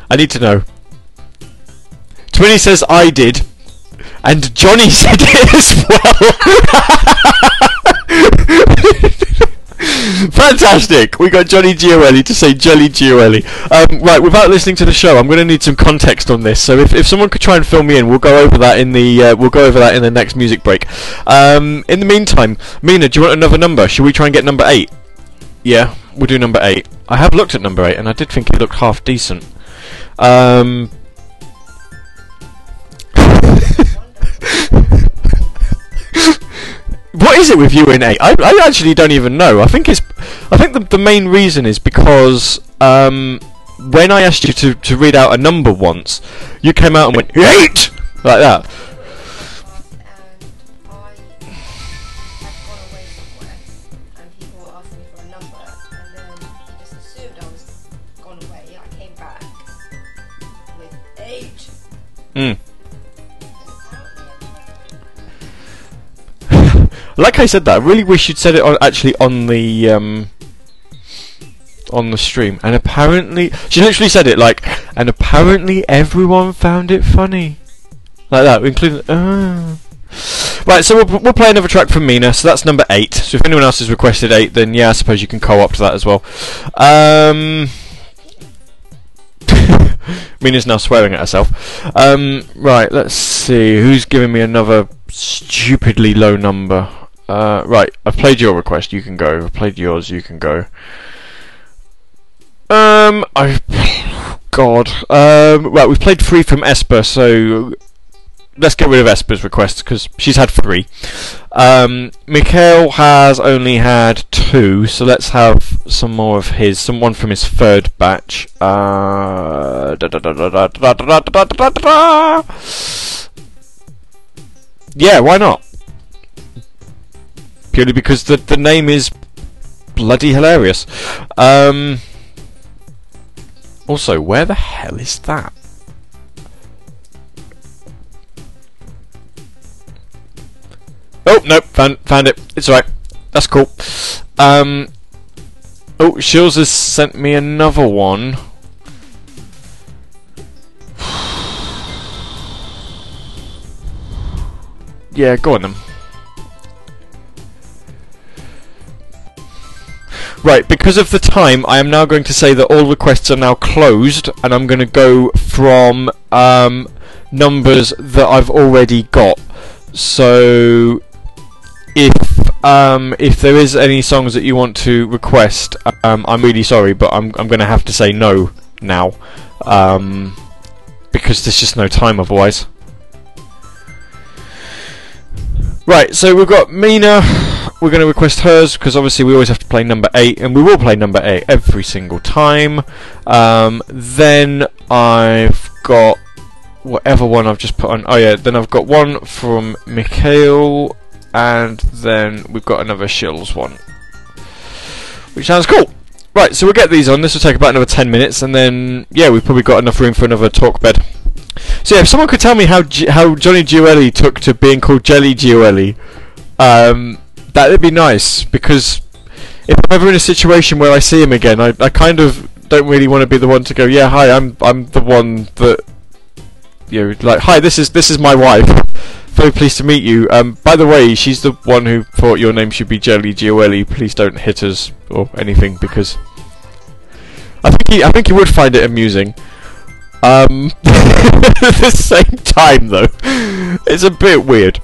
I need to know. Twinny says I did, and Johnny said it as well. Fantastic! We got Johnny Gioeli to say Jelly Gioeli. Um, right, without listening to the show, I'm going to need some context on this. So if, if someone could try and fill me in, we'll go over that in the uh, we'll go over that in the next music break. Um, in the meantime, Mina, do you want another number? Should we try and get number eight? Yeah, we'll do number eight. I have looked at number eight, and I did think it looked half decent. Um, what is it with eight? I, I actually don't even know. I think it's. I think the, the main reason is because um, when I asked you to, to read out a number once, you came out and went eight like that. And Like I said that, I really wish you'd said it on actually on the um, on the stream. And apparently, she literally said it like, and apparently everyone found it funny, like that, including. Uh. Right, so we'll, we'll play another track from Mina. So that's number eight. So if anyone else has requested eight, then yeah, I suppose you can co-opt that as well. Um, Mina's now swearing at herself. Um, right, let's see who's giving me another stupidly low number. Uh, right, I've played your request. You can go. I've played yours. You can go. Um, I. God. Um, right, we've played three from Esper, so let's get rid of Esper's request because she's had three. Um, Mikhail has only had two, so let's have some more of his. Someone from his third batch. Uh, da, da, da, Purely because the the name is bloody hilarious. Um, also, where the hell is that? Oh no, found found it. It's alright. That's cool. Um. Oh, Shills has sent me another one. Yeah, go on then. Right, because of the time, I am now going to say that all requests are now closed, and I'm going to go from um, numbers that I've already got. So, if um, if there is any songs that you want to request, um, I'm really sorry, but I'm I'm going to have to say no now, um, because there's just no time otherwise. Right, so we've got Mina. We're going to request hers because obviously we always have to play number eight, and we will play number eight every single time. Um, then I've got whatever one I've just put on. Oh yeah, then I've got one from Mikhail, and then we've got another Shills one, which sounds cool. Right, so we'll get these on. This will take about another ten minutes, and then yeah, we've probably got enough room for another talk bed. So yeah, if someone could tell me how G- how Johnny Gioeli took to being called Jelly Gioeli, um, that'd be nice because if I'm ever in a situation where I see him again, I, I kind of don't really want to be the one to go, yeah, hi, I'm I'm the one that you know, like, hi, this is this is my wife. Very pleased to meet you. Um, by the way, she's the one who thought your name should be Jelly Gioeli. Please don't hit us or anything because I think he I think he would find it amusing. Um, at the same time, though, it's a bit weird.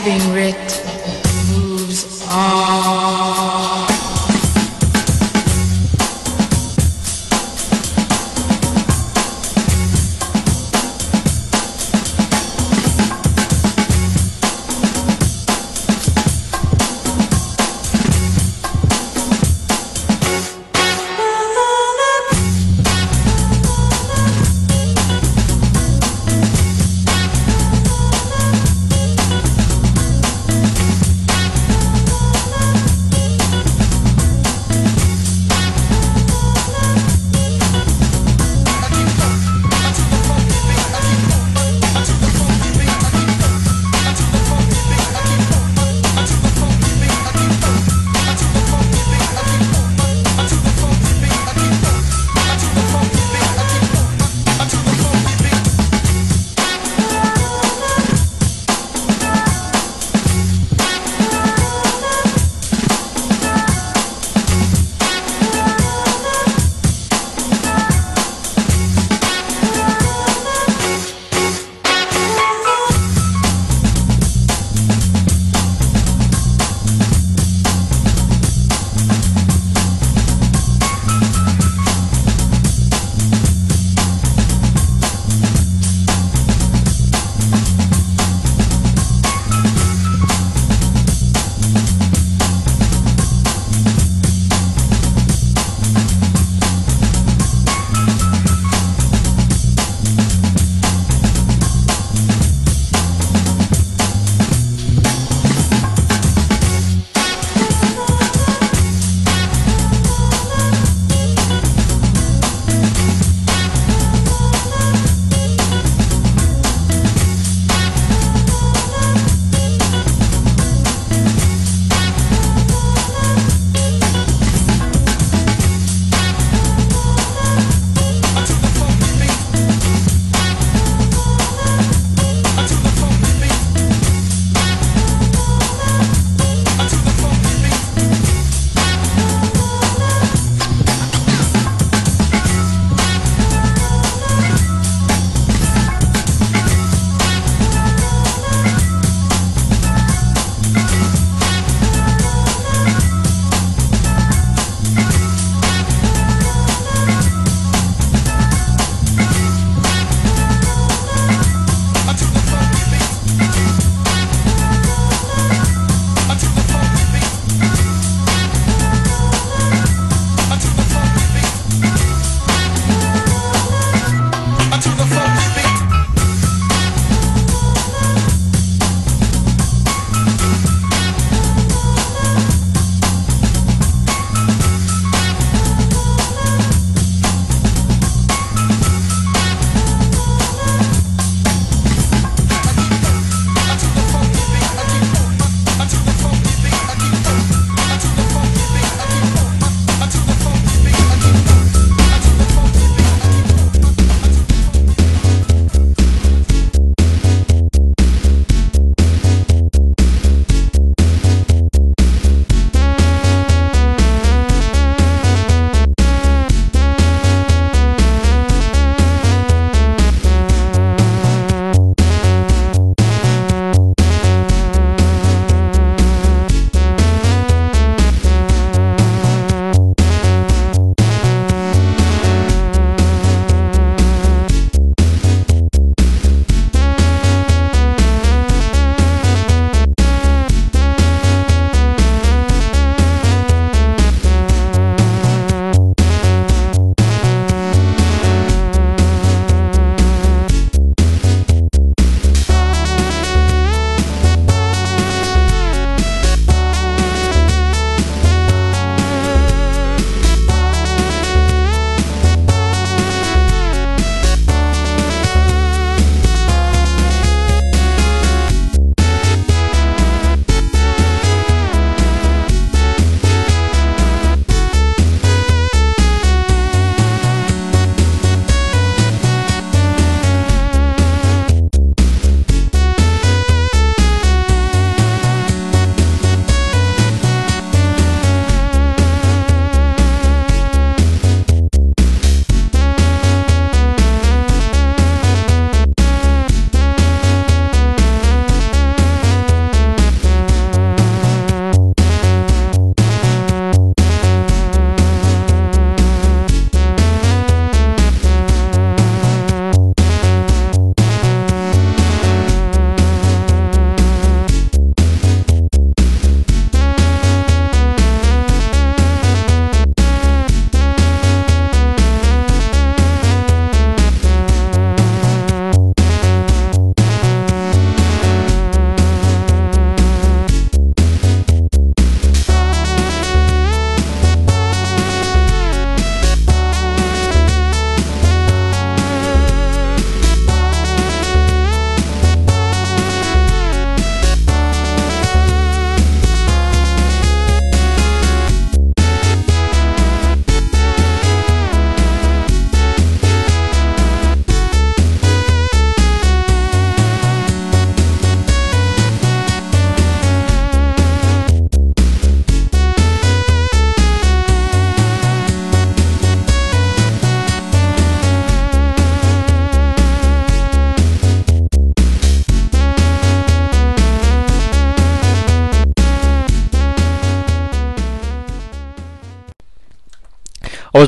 having rich.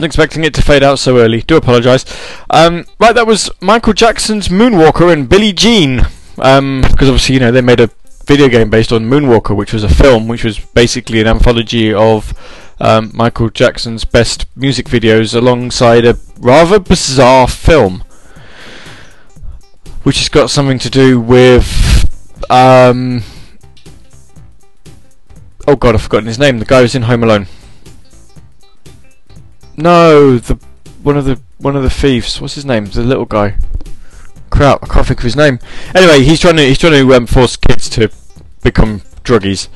Wasn't expecting it to fade out so early. Do apologise. Um, right, that was Michael Jackson's Moonwalker and Billie Jean. Um, because obviously, you know, they made a video game based on Moonwalker, which was a film, which was basically an anthology of um, Michael Jackson's best music videos alongside a rather bizarre film, which has got something to do with. Um, oh god, I've forgotten his name. The guy who's in Home Alone. No, the one of the one of the thieves. What's his name? The little guy. Crap, I can't think of his name. Anyway, he's trying to he's trying to um, force kids to become druggies,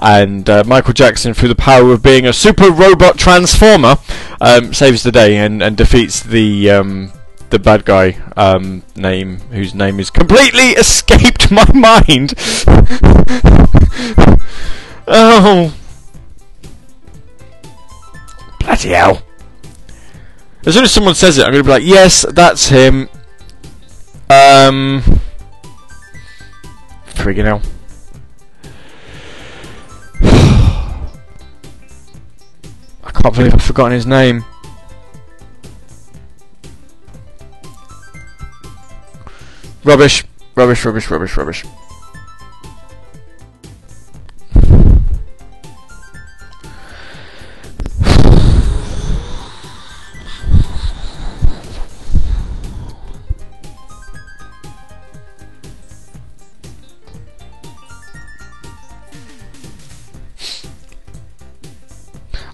and uh, Michael Jackson, through the power of being a super robot transformer, um, saves the day and, and defeats the um, the bad guy um, name, whose name is completely escaped my mind. oh, bloody hell! As soon as someone says it, I'm going to be like, yes, that's him. Um. Friggin' hell. I can't believe I've forgotten his name. Rubbish. Rubbish, rubbish, rubbish, rubbish.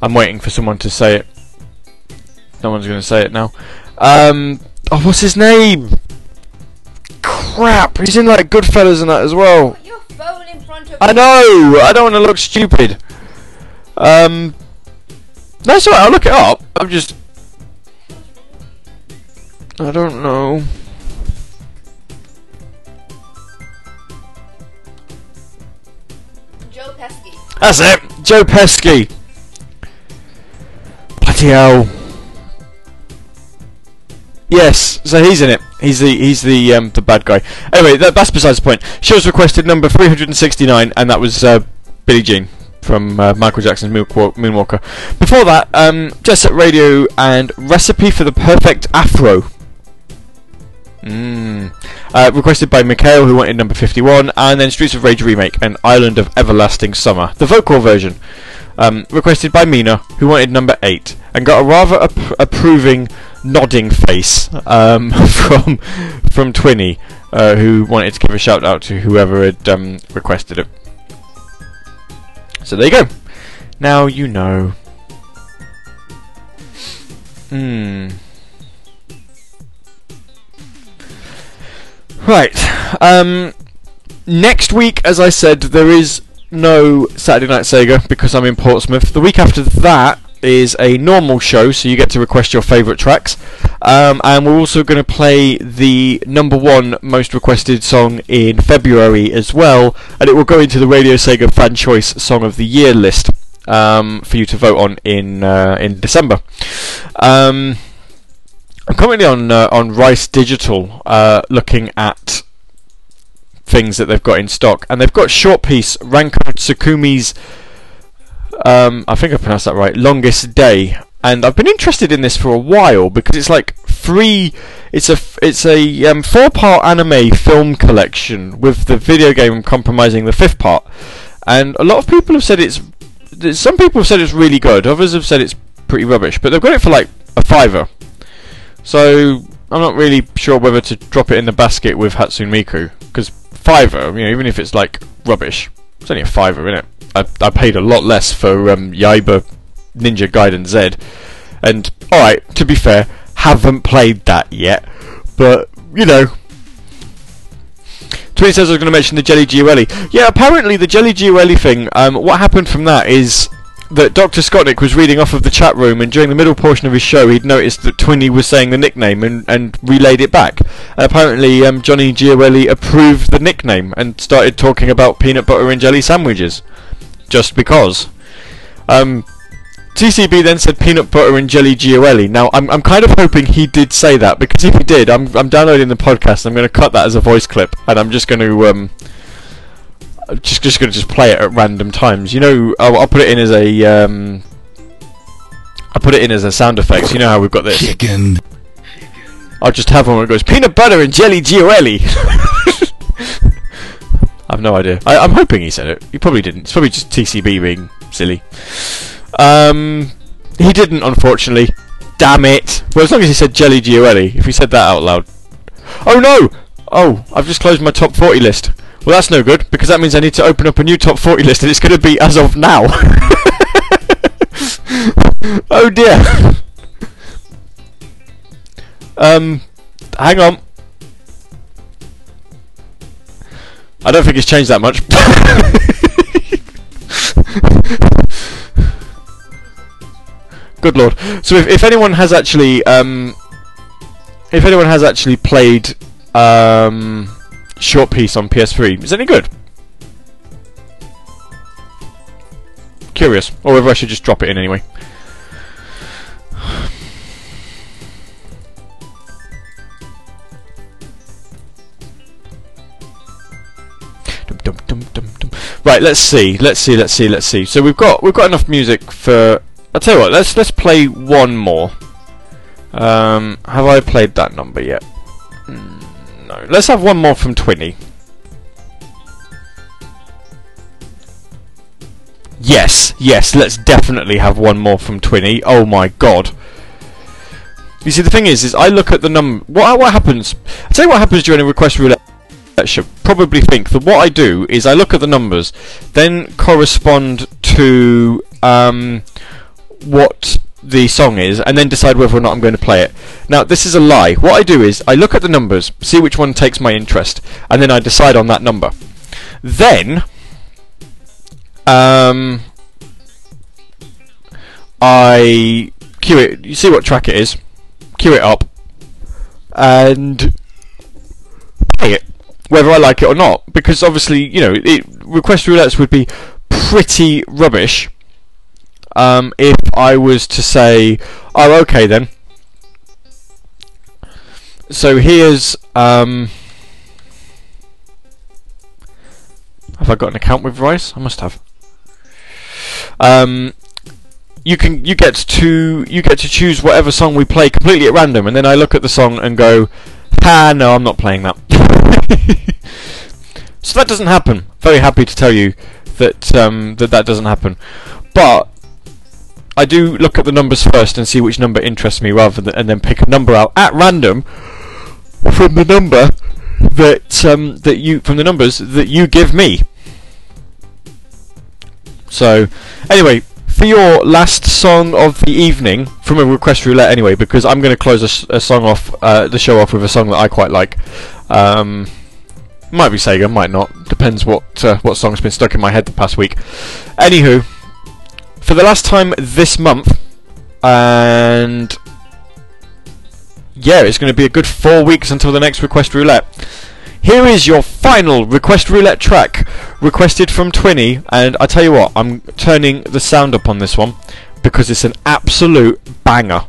I'm waiting for someone to say it. No one's going to say it now. Um, oh, what's his name? Crap, he's in like Goodfellas and that as well. Put your phone in front of I know. I don't want to look stupid. Um, that's alright. I'll look it up. I'm just. I don't know. Joe Pesci. That's it. Joe Pesci. Bloody hell. Yes, so he's in it. He's the he's the um, the bad guy. Anyway, that, that's besides the point. Shows requested number 369, and that was uh, Billie Jean from uh, Michael Jackson's Moonwalker. Before that, um, Jet Set Radio and Recipe for the Perfect Afro. Mm. Uh, requested by Mikhail, who wanted number 51, and then Streets of Rage remake and Island of Everlasting Summer, the vocal version. Um, requested by Mina, who wanted number 8, and got a rather ap- approving nodding face um, from from Twinny, uh, who wanted to give a shout out to whoever had um, requested it. So there you go. Now you know. Hmm. Right. Um, next week, as I said, there is no Saturday Night Sega because I'm in Portsmouth. The week after that is a normal show, so you get to request your favourite tracks. Um, and we're also going to play the number one most requested song in February as well, and it will go into the Radio Sega Fan Choice Song of the Year list um, for you to vote on in uh, in December. Um, I'm currently on uh, on Rice Digital, uh, looking at things that they've got in stock, and they've got Short Peace Ranko Tsukumi's. Um, I think I pronounced that right. Longest day, and I've been interested in this for a while because it's like three. It's a it's a um, four part anime film collection with the video game compromising the fifth part, and a lot of people have said it's. Some people have said it's really good. Others have said it's pretty rubbish, but they've got it for like a fiver. So I'm not really sure whether to drop it in the basket with Hatsune Miku because fiver, you know, even if it's like rubbish, it's only a fiver, isn't it? I, I paid a lot less for um, Yaiba Ninja Gaiden Z, and all right, to be fair, haven't played that yet, but you know. Tweety says I was going to mention the Jelly Gioeli. Yeah, apparently the Jelly Gioeli thing. Um, what happened from that is that Dr. Scottnick was reading off of the chat room, and during the middle portion of his show, he'd noticed that Twinny was saying the nickname and, and relayed it back. And apparently, um, Johnny Gioeli approved the nickname and started talking about peanut butter and jelly sandwiches, just because. Um, TCB then said peanut butter and jelly Gioeli. Now, I'm, I'm kind of hoping he did say that because if he did, I'm, I'm downloading the podcast. I'm going to cut that as a voice clip, and I'm just going to um, just just to just play it at random times. You know, I'll, I'll put it in as a um, I'll put it in as a sound effect. You know how we've got this. Chicken. I'll just have one where it goes peanut butter and jelly Gioeli. I've no idea. I, I'm hoping he said it. He probably didn't. It's probably just TCB being silly. Um, he didn't, unfortunately. Damn it. Well, as long as he said jelly Gioeli. If he said that out loud. Oh no! Oh, I've just closed my top 40 list. Well, that's no good because that means I need to open up a new top 40 list, and it's going to be as of now. oh dear. Um, hang on. I don't think it's changed that much. Good lord. So if, if anyone has actually um, if anyone has actually played um, Short Peace on PS3, is any good? Curious, or whether I should just drop it in anyway. Right, let's see, let's see, let's see, let's see. So we've got we've got enough music for. I'll tell you what. Let's let's play one more. Um, have I played that number yet? No. Let's have one more from Twinny. Yes, yes. Let's definitely have one more from Twinny. Oh my god. You see, the thing is, is I look at the number. What what happens? I tell you what happens during a request roulette should probably think that what I do is I look at the numbers, then correspond to um, what the song is, and then decide whether or not I'm going to play it. Now, this is a lie. What I do is I look at the numbers, see which one takes my interest, and then I decide on that number. Then, um, I cue it. You see what track it is, cue it up, and play it whether I like it or not. Because obviously, you know, it, request roulettes would be pretty rubbish um, if I was to say, oh, okay then. So here's. Um, have I got an account with Rice? I must have. Um, you can you get to you get to choose whatever song we play completely at random, and then I look at the song and go, ah, no, I'm not playing that. so that doesn't happen. Very happy to tell you that um, that that doesn't happen. But I do look at the numbers first and see which number interests me, rather than and then pick a number out at random from the number that um, that you from the numbers that you give me. So, anyway, for your last song of the evening from a request roulette, anyway, because I'm going to close a song off, uh, the show off with a song that I quite like. Um, might be Sega, might not. Depends what uh, what song's been stuck in my head the past week. Anywho, for the last time this month, and yeah, it's going to be a good four weeks until the next request roulette. Here is your final request roulette track, requested from Twinny, and I tell you what, I'm turning the sound up on this one because it's an absolute banger.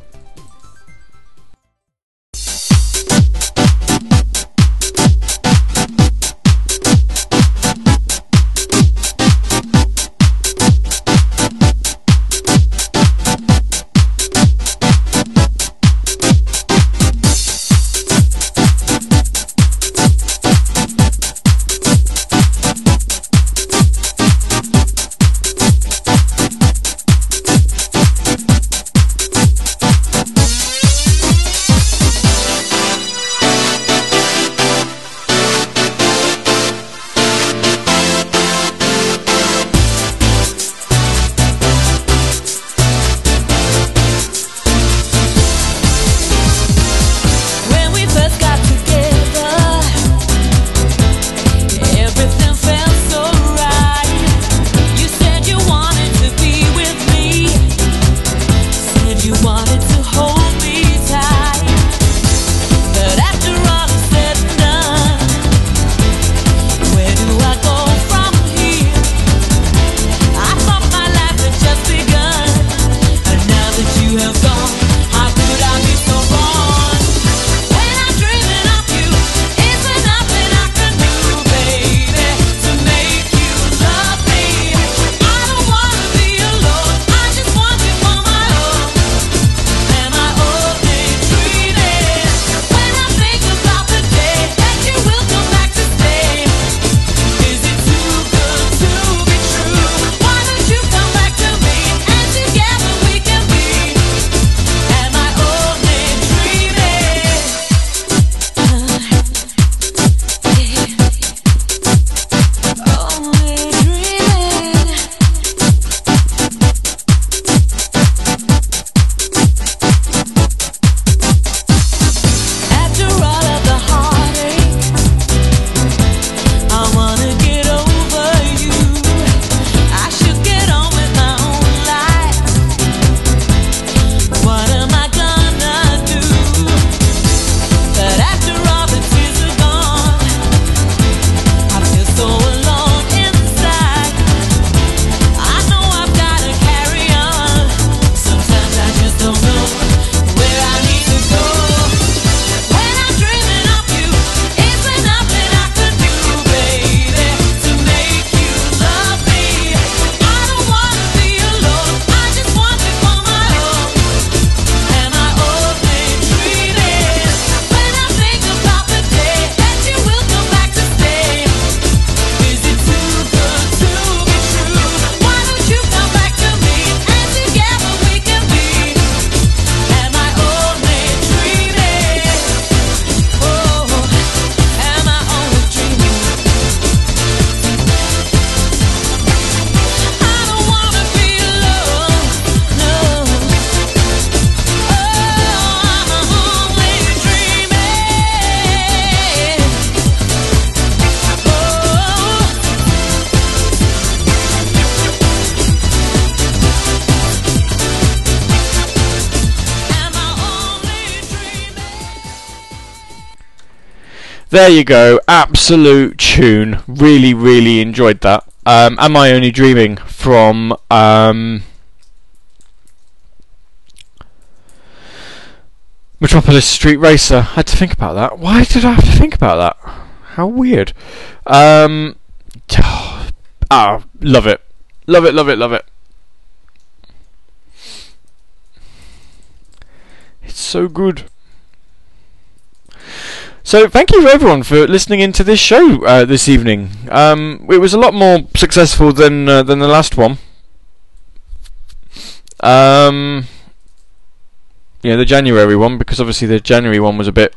There you go, absolute tune. Really, really enjoyed that. Um, Am I Only Dreaming from um, Metropolis Street Racer. I had to think about that. Why did I have to think about that? How weird. Um, ah, love it. Love it, love it, love it. It's so good. So thank you everyone for listening into this show uh, this evening. Um, it was a lot more successful than uh, than the last one. Um, yeah, the January one because obviously the January one was a bit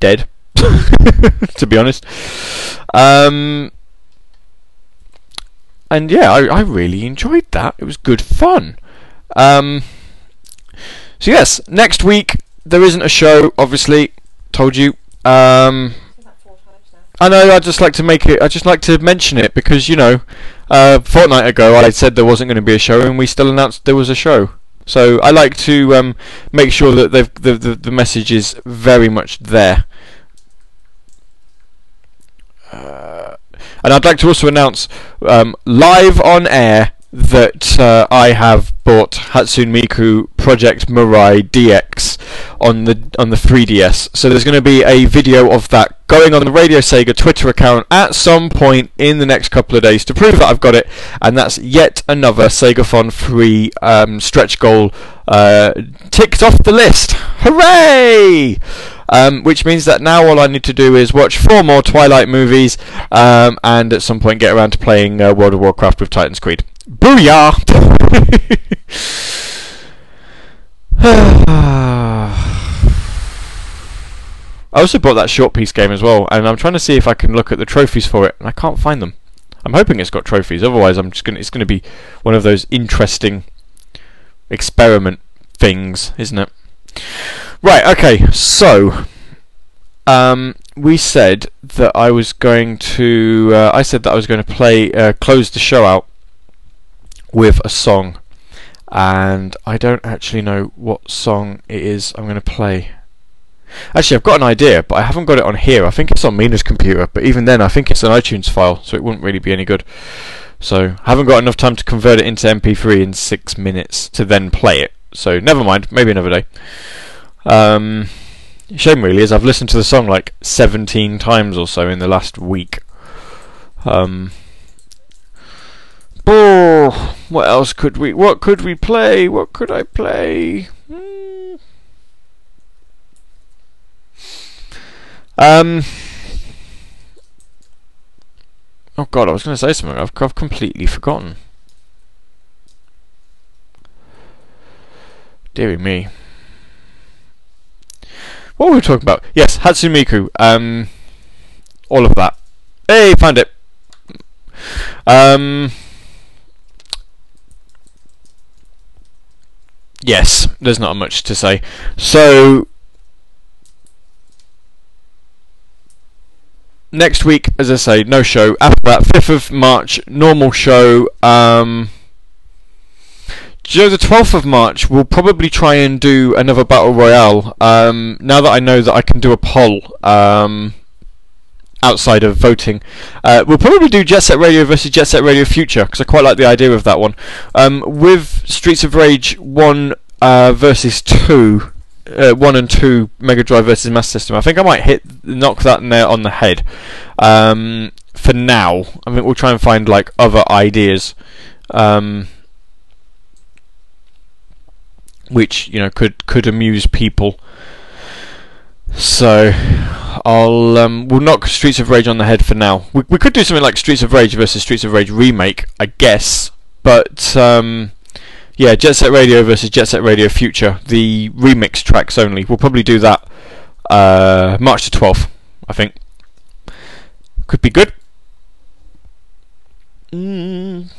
dead, to be honest. Um, and yeah, I, I really enjoyed that. It was good fun. Um, so yes, next week there isn't a show. Obviously, told you. Um, I know. I just like to make it. I just like to mention it because you know, uh, fortnight ago I said there wasn't going to be a show, and we still announced there was a show. So I like to um, make sure that the, the the message is very much there. Uh, and I'd like to also announce um, live on air that uh, I have bought Hatsune Miku Project Mirai DX on the on the 3DS. So there's going to be a video of that going on the Radio Sega Twitter account at some point in the next couple of days to prove that I've got it, and that's yet another Segathon free um, stretch goal uh, ticked off the list. Hooray! Um, which means that now all I need to do is watch four more Twilight movies, um, and at some point get around to playing uh, World of Warcraft with Titans Creed. Booyah! I also bought that Short Peace game as well, and I'm trying to see if I can look at the trophies for it, and I can't find them. I'm hoping it's got trophies. Otherwise, I'm just gonna. It's gonna be one of those interesting experiment things, isn't it? Right. Okay. So, um, we said that I was going to. Uh, I said that I was going to play uh, close the show out with a song, and I don't actually know what song it is I'm going to play. Actually, I've got an idea, but I haven't got it on here. I think it's on Mina's computer, but even then, I think it's an iTunes file, so it wouldn't really be any good. So, I haven't got enough time to convert it into MP3 in six minutes to then play it. So, never mind. Maybe another day. Um, shame really is I've listened to the song like 17 times or so in the last week. Um, oh, what else could we? What could we play? What could I play? Hmm. Um. Oh God, I was going to say something. I've, I've completely forgotten. Deary me. What were we talking about? Yes, Hatsune Miku. Um, all of that. Hey, found it. Um, yes, there's not much to say. So, next week, as I say, no show. After that, 5th of March, normal show. Um, do the 12th of March, we'll probably try and do another Battle Royale. Um, now that I know that I can do a poll um, outside of voting, uh, we'll probably do Jet Set Radio versus Jet Set Radio Future, because I quite like the idea of that one. Um, with Streets of Rage 1 uh, versus 2, uh, 1 and 2 Mega Drive versus Master System, I think I might hit knock that nail on the head. Um, for now, I think we'll try and find like other ideas. Um, which you know could could amuse people. So I'll um, we'll knock Streets of Rage on the head for now. We we could do something like Streets of Rage versus Streets of Rage remake, I guess. But um, yeah, Jet Set Radio versus Jet Set Radio Future, the remix tracks only. We'll probably do that uh, March the twelfth, I think. Could be good. Mm.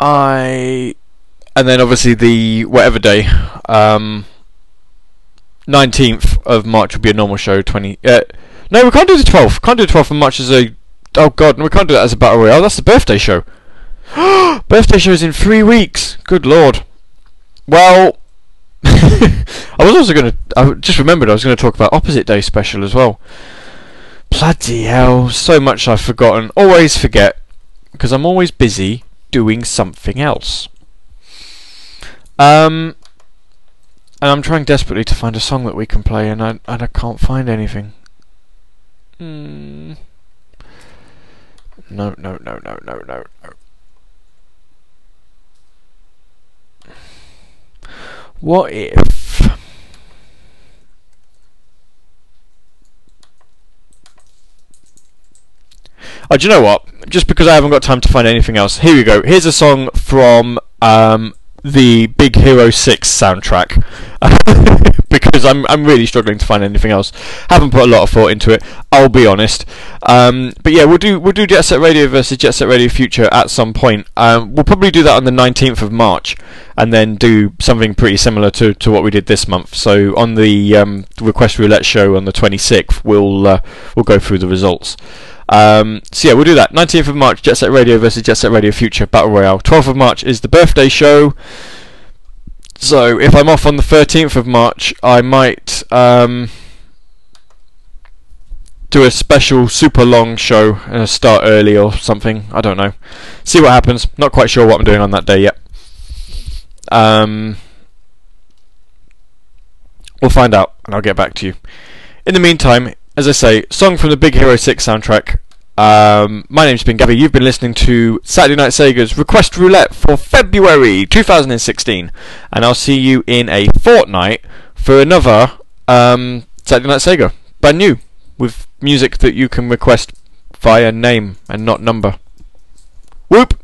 I and then obviously the whatever day, um, nineteenth of March will be a normal show. Twenty. Uh, no, we can't do the twelfth. Can't do the twelfth of March as a. Oh God, we can't do that as a battle royale. That's the birthday show. Birthday show's in three weeks. Good lord. Well, I was also going to. I just remembered I was going to talk about Opposite Day special as well. Bloody hell! So much I've forgotten. Always forget because I'm always busy doing something else. Um, and I'm trying desperately to find a song that we can play, and I and I can't find anything. Hmm. No, no, no, no, no, no, no. What if? Oh, do you know what? Just because I haven't got time to find anything else, here we go. Here's a song from um, the Big Hero 6 soundtrack. because I'm I'm really struggling to find anything else. Haven't put a lot of thought into it. I'll be honest. Um, but yeah, we'll do we'll do Jet Set Radio versus Jet Set Radio Future at some point. Um, we'll probably do that on the 19th of March, and then do something pretty similar to, to what we did this month. So on the um, Request Roulette show on the 26th, we'll uh, we'll go through the results. Um, so yeah, we'll do that. 19th of March, Jet Set Radio versus Jet Set Radio Future Battle Royale. 12th of March is the birthday show. So if I'm off on the 13th of March, I might um, do a special super long show and start early or something. I don't know. See what happens. Not quite sure what I'm doing on that day yet. Um, we'll find out and I'll get back to you. In the meantime, as I say, song from the Big Hero 6 soundtrack. Um, my name's been Gabby. You've been listening to Saturday Night Sega's Request Roulette for February 2016, and I'll see you in a fortnight for another um, Saturday Night Sega, brand new, with music that you can request via name and not number. Whoop!